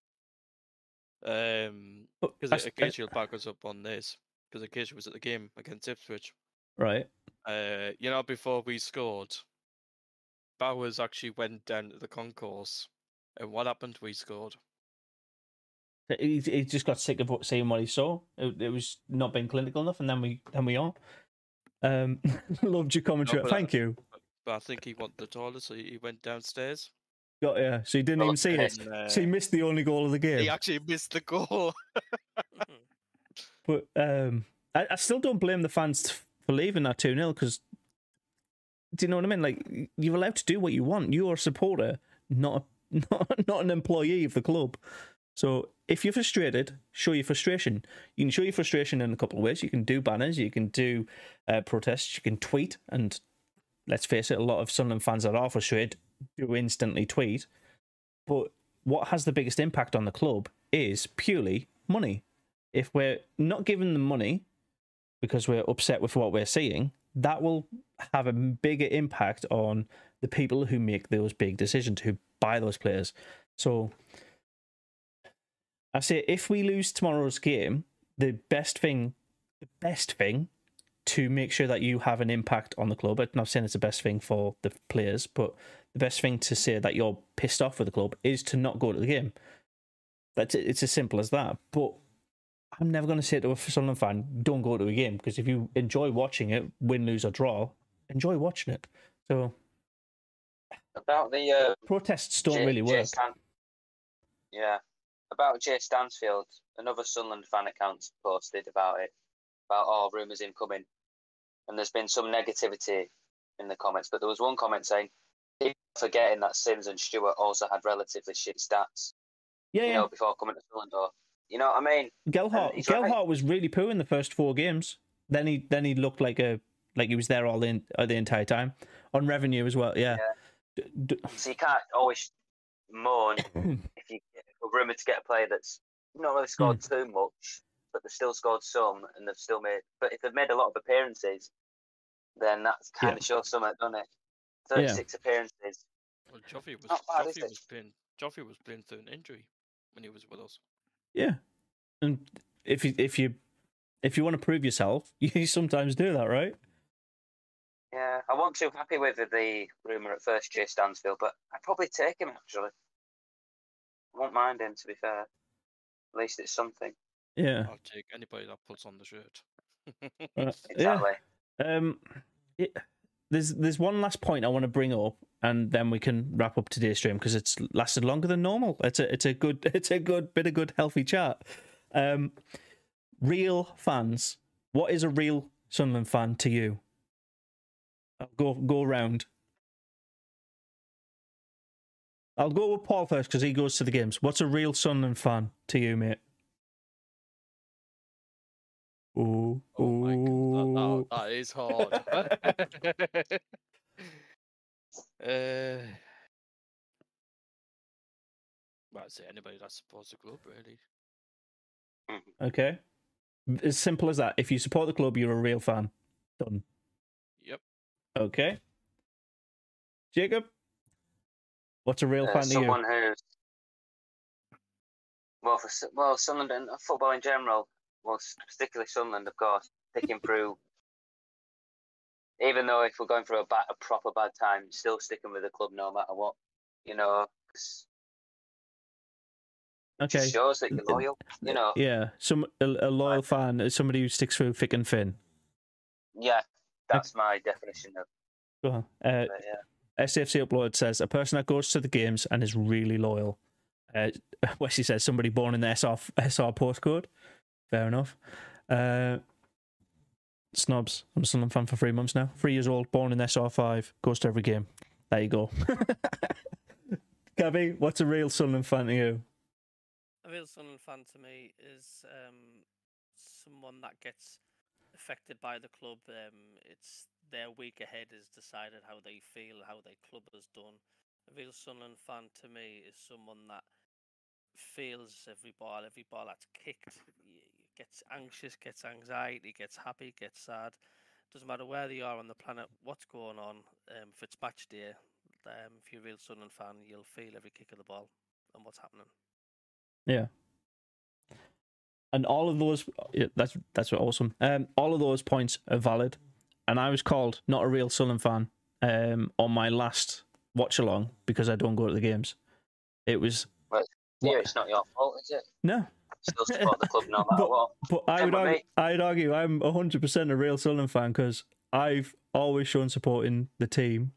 Um, because I I- occasionally us up on this. Because occasionally was at the game against Ipswich. right, Uh, you know, before we scored, Bowers actually went down to the concourse, and what happened? We scored. he, he just got sick of what, seeing what he saw. It, it was not being clinical enough, and then we then we are. Um, loved your commentary. I- Thank you. But I think he wanted the toilet, so he went downstairs. Got yeah. So he didn't even see it. Uh, So he missed the only goal of the game. he actually missed the goal. But um, I, I still don't blame the fans for leaving that 2 0 because do you know what I mean? Like, you're allowed to do what you want. You're a supporter, not not, not an employee of the club. So if you're frustrated, show your frustration. You can show your frustration in a couple of ways. You can do banners, you can do uh, protests, you can tweet, and let's face it, a lot of Sunderland fans that are frustrated do instantly tweet. But what has the biggest impact on the club is purely money. If we're not giving them money because we're upset with what we're seeing, that will have a bigger impact on the people who make those big decisions, who buy those players. So I say if we lose tomorrow's game, the best thing, the best thing to make sure that you have an impact on the club. I'm not saying it's the best thing for the players, but the best thing to say that you're pissed off with the club is to not go to the game. That's it. It's as simple as that. But I'm never going to say to a Sunderland fan, don't go to a game because if you enjoy watching it, win, lose, or draw, enjoy watching it. So About the uh, protests don't Jay- really work. Stan- yeah, about Jay Stansfield, another Sunderland fan account posted about it, about all rumours incoming, and there's been some negativity in the comments. But there was one comment saying, "People forgetting that Simms and Stewart also had relatively shit stats, Yeah, you yeah. know, before coming to Sunderland." Or, you know what I mean? Gelhardt, right. Gelhardt was really poor in the first four games. Then he then he looked like a like he was there all the uh, the entire time on revenue as well. Yeah. D- d- So you can't always moan if you get a rumour to get a player that's not really scored Hmm. too much, but they've still scored some, and they've still made. But if they've made a lot of appearances, then that's kind Yeah. of shows something, doesn't it? Thirty-six appearances. Well, Joffrey was Not bad, is Joffrey was playing Joffrey was playing through an injury when he was with us. yeah. And if you if you if you want to prove yourself, you sometimes do that, right? Yeah, I wasn't too happy with the rumour at first, Jay Stansfield, but I'd probably take him actually. I won't mind him, to be fair. At least it's something. Yeah. I'll take anybody that puts on the shirt. Uh, Exactly. Yeah. Um. It, there's there's one last point I want to bring up, and then we can wrap up today's stream because it's lasted longer than normal. It's a it's a good it's a good bit of good healthy chat. Um, real fans. What is a real Sunderland fan to you? I'll go go around. I'll go with Paul first because he goes to the games. What's a real Sunderland fan to you, mate? Ooh, Oh my god, ooh. that, that, that is hard. uh, well, I'd say anybody that supports the club, really. Okay. As simple as that. If you support the club, you're a real fan. Done. Yep. Okay. Jacob? What's a real Uh, fan to you? someone who's well, for well, Sunderland and football in general, well, particularly Sunderland, of course, picking through. Even though if we're going through a, bad, a proper bad time, still sticking with the club no matter what, you know, Okay. shows that you're loyal. You know, Yeah. Some a, a loyal fan is somebody who sticks through thick and thin. yeah, that's my definition of Go on. Uh, it. Yeah. SFC Upload says a person that goes to the games and is really loyal. Uh, Wesley says somebody born in the SR, SR postcode. Fair enough. Uh, snobs. I'm a Sunderland fan for three months now. Three years old, born in SR5, goes to every game. There you go. Gabby, what's a real Sunderland fan to you? A real Sunderland fan to me is um, someone that gets affected by the club. Um, it's their week ahead is decided how they feel, how their club has done. A real Sunderland fan to me is someone that feels every ball, every ball that's kicked, y- gets anxious, gets anxiety, gets happy, gets sad. Doesn't matter where they are on the planet, what's going on. Um, if it's match day, um, if you're a real Sunderland fan, you'll feel every kick of the ball and what's happening. Yeah. And all of those, yeah, that's that's awesome. Um, all of those points are valid. And I was called not a real Sunderland fan um, on my last watch along because I don't go to the games. It was Yeah, What? it's not your fault, is it? no, Still support the club no matter But- what. but I would argue. I'd argue I'm hundred percent a real Sunderland fan because I've always shown supporting the team.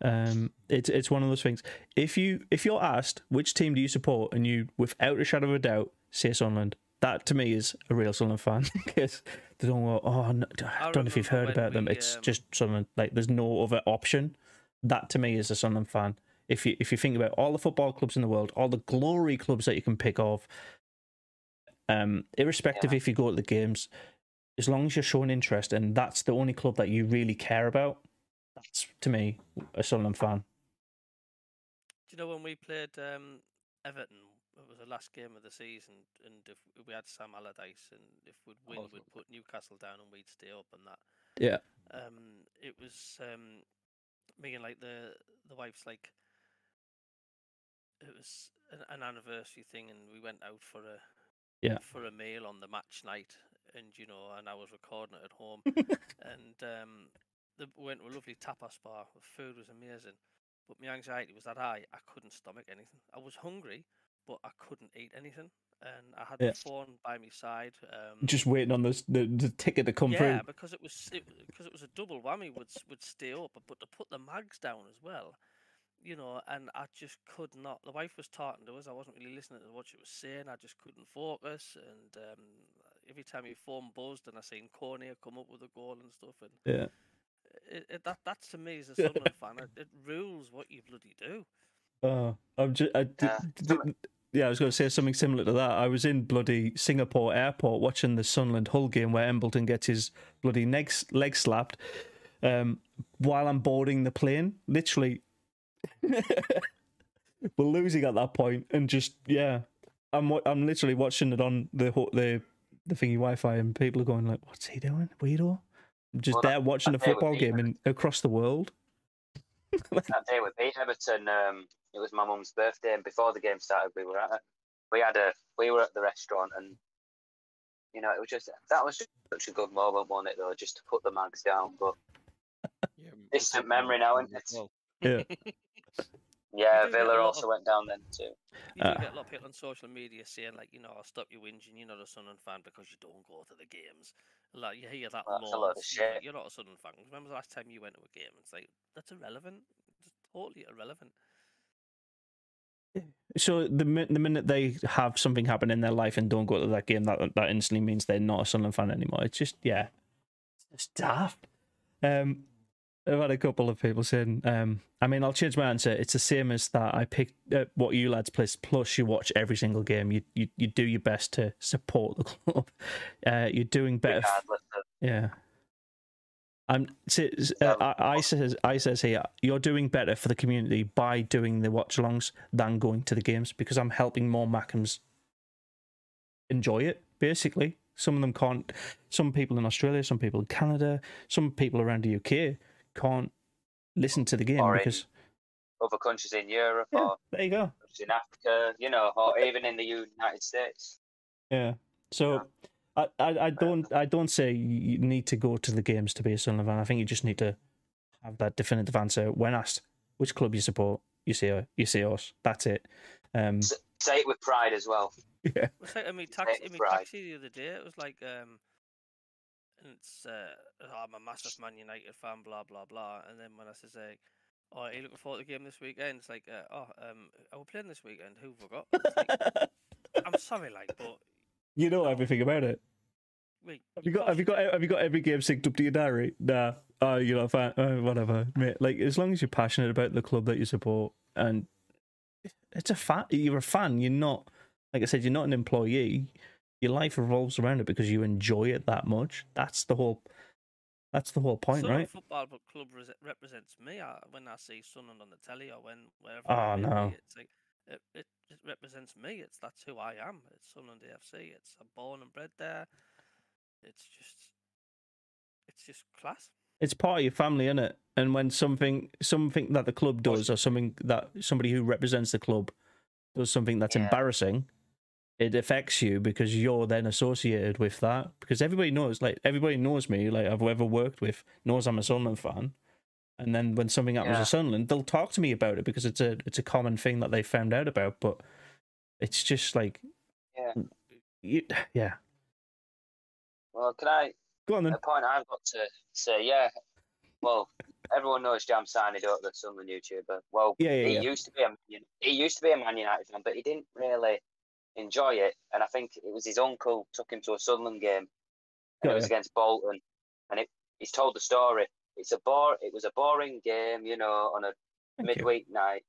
Um, it's it's one of those things. If you if you're asked which team do you support and you without a shadow of a doubt say Sunderland, that to me is a real Sunderland fan because they don't go. Oh, no, I I don't know if you've heard when about them. we, It's um, just Sunderland. Like there's no other option. That to me is a Sunderland fan. If you if you think about all the football clubs in the world, all the glory clubs that you can pick off, um, irrespective Yeah. if you go to the games, as long as you're showing interest and that's the only club that you really care about, that's to me a Sunderland fan. Do you know when we played um, Everton? It was the last game of the season, and if we had Sam Allardyce, and if we'd win, we'd put Newcastle down, and we'd stay up, and that. Yeah. Um, it was um, me and like the the wife's like, it was an, an anniversary thing, and we went out for a Yeah. for a meal on the match night, and you know, and I was recording it at home, and um, the, we went to a lovely tapas bar. The food was amazing, but my anxiety was that I I couldn't stomach anything. I was hungry, but I couldn't eat anything, and I had Yeah. the phone by my side. Um, Just waiting on this, the the ticket to come yeah, through. Yeah, because it was because it was a double whammy. Would would stay up, but to put the mags down as well, you know. And I just could not. The wife was talking to us. I wasn't really listening to what she was saying. I just couldn't focus. And um, every time your phone buzzed, and I seen Cornier come up with a goal and stuff, and Yeah. it, it, that that to me as a Sunderland fan, it, it rules what you bloody do. Oh, I'm just, I, d- Yeah. d- d- yeah, I was going to say something similar to that. I was in bloody Singapore airport watching the Sunderland Hull game where Embleton gets his bloody leg, leg slapped um, while I'm boarding the plane. Literally, we're losing at that point, and just yeah, I'm I'm literally watching it on the the the thingy Wi-Fi, and people are going like, "What's he doing, weirdo?" I'm just Well, that- there watching a that day football game in, across the world. that day we beat Everton. Um, it was my mum's birthday, and before the game started, we were at. We had a we were at the restaurant, and you know, it was just that was just such a good moment, wasn't it? Though, just to put the mags down. But Yeah, m- Distant memory now, as isn't it? well. Yeah. yeah, do get a Villa also of- went down then too. You do Uh, get a lot of people on social media saying like, you know, I'll stop you whinging. You're not a Sunderland fan because you don't go to the games. Like you hear that that's a load of. You're, like, shit. you're not a Sunderland fan. When was the last time you went to a game? It's like that's irrelevant. It's totally irrelevant. So the min- the minute they have something happen in their life and don't go to that game, that that instantly means they're not a Sunderland fan anymore. It's just yeah, it's daft. Um, I've had a couple of people saying, um, I mean, I'll change my answer. It's the same as that. I picked uh, what you lads play, plus you watch every single game. You you you do your best to support the club. Uh, you're doing better. Yeah. I'm. s- Uh, I, I says I says here you're doing better for the community by doing the watch-alongs than going to the games because I'm helping more Mackems enjoy it. Basically, some of them can't. Some people in Australia, some people in Canada, some people around the UK can't listen to the game Or because other countries in Europe yeah, or there you go. in Africa, you know, or even in the United States. Yeah. So I, I, I don't I don't say you need to go to the games to be a Sunderland fan. I think you just need to have that definitive answer when asked which club you support. You say you say us. That's it. Um, Say it with pride as well. yeah. It's like in my It's taxi, like in my pride. taxi the other day. It was like, um, and it's uh, oh, I'm a massive Man United fan, blah blah blah. And then when I says like, oh, are you looking forward to the game this weekend? It's like, uh, oh, um, are we playing this weekend? Who forgot? Like, I'm sorry, like, but you know everything about it. wait, Have you got have you got have you got every game synced up to your diary? Nah. Oh, you're not fan. Oh, whatever, mate. Like as long as you're passionate about the club that you support, and it's a fan. You're a fan. You're not, like I said, you're not an employee. Your life revolves around it because you enjoy it that much. That's the whole. That's the whole point, Sunderland right? Football but club res- represents me I, when I see Sunderland on the telly or when wherever. Oh, no. It's like it, it, it represents me. It's that's who I am. It's Sunderland AFC. It's I'm born and bred there. It's just, it's just class. It's part of your family, is it? And when something something that the club does, or something that somebody who represents the club does something that's Yeah. embarrassing, it affects you because you're then associated with that. Because everybody knows, like everybody knows me, like I've ever worked with, knows I'm a Sunderland fan. And then when something happens Yeah. to Sunderland, they'll talk to me about it because it's a it's a common thing that they found out about. But it's just like, Yeah. you, yeah. Well, can I Go on then. a point I've got to say, yeah. Well, everyone knows Jam signed don't they? Sunderland YouTuber. Well, Yeah, yeah, he yeah. used to be a he used to be a Man United fan, but he didn't really enjoy it. And I think it was his uncle took him to a Sunderland game, and Got it was against Bolton, and it, he's told the story. It's a bore. It was a boring game, you know, on a Thank you. midweek night.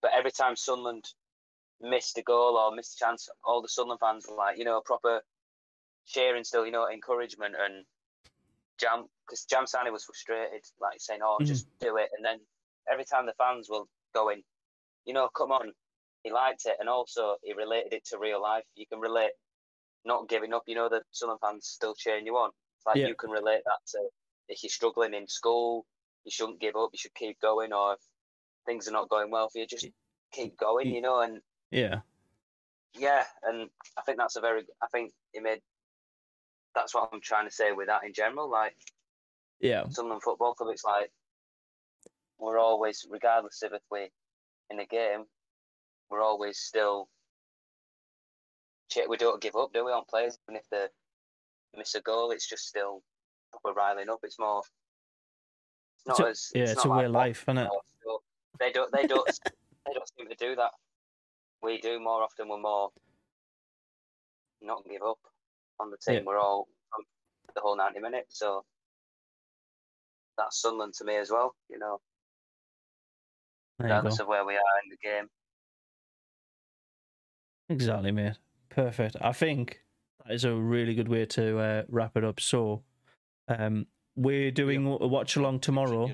But every time Sunderland missed a goal or missed a chance, all the Sunderland fans were like, you know, proper cheering still, you know, encouragement and Jam because Jam Sani was frustrated, like saying, "Oh, Mhm. just do it." And then every time the fans will go in, you know, come on, he liked it, and also he related it to real life. You can relate not giving up. You know, the Sunderland fans still cheering you on. It's like Yeah. you can relate that to if you're struggling in school, you shouldn't give up. You should keep going, or if things are not going well for you, just keep going. You know, and Yeah. yeah, and I think that's a very. I think he made. That's what I'm trying to say with that in general. Like Yeah. Sunderland Football Club, it's like we're always, regardless of if we're in a game, we're always still. We don't give up, do we, on players? Even if they miss a goal, it's just still we're riling up. It's more. It's not It's a- as yeah, it's, it's a way like of life, isn't it? They don't. They don't. they don't seem to do that. We do more often. We're more not give up on the team. Yeah. We're all from the whole ninety minutes. So that's Sunderland to me as well. You know, regardless of where we are in the game. Exactly, mate. Perfect. I think that is a really good way to uh, wrap it up. So, um, we're doing a watch along tomorrow,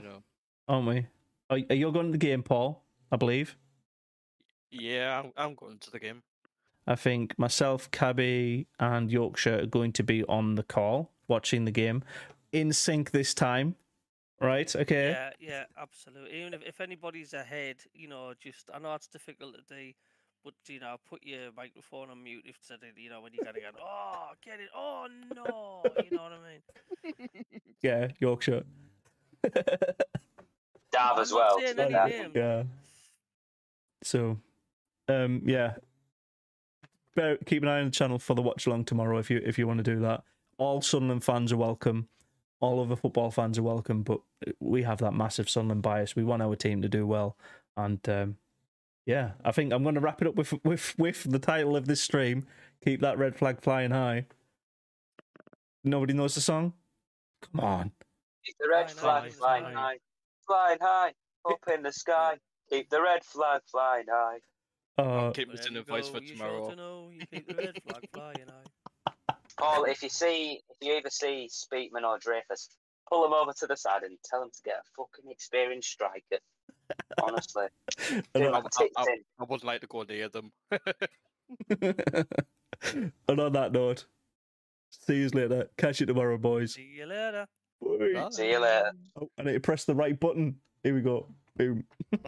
aren't we? Are, are you going to the game, Paul? I believe. Yeah, I'm, I'm going to the game. I think myself, Cabby, and Yorkshire are going to be on the call watching the game in sync this time. Right? Okay. Yeah, yeah, absolutely. Even if, if anybody's ahead, you know, just I know it's difficult to do, but you know, put your microphone on mute if said it, you know, when you gotta go, oh get it, oh no, you know what I mean? Yeah, Yorkshire. Dav as well. saying so any that- names. Yeah. So, um, yeah. Bear, keep an eye on the channel for the watch along tomorrow if you if you want to do that. All Sunderland fans are welcome. All other football fans are welcome, but we have that massive Sunderland bias. We want our team to do well, and um, yeah, I think I'm going to wrap it up with with with the title of this stream. Keep that red flag flying high. Nobody knows the song. Come on. Keep the red flag high, flying flying. high, flying high, up in the sky. Keep the red flag flying high. Uh, Keep this in Wherever a voice for you tomorrow. sure to know you keep the red flag flying high. Paul, if you see, if you either see Speakman or Dreyfus, pull them over to the side and tell them to get a fucking experienced striker. Honestly, I do know- my I- I- tits I- would like to go near them. and on that note, see you later. Catch you tomorrow, boys. See you later. Bye. Bye. See you later. Oh, I need to press the right button. Here we go. Boom.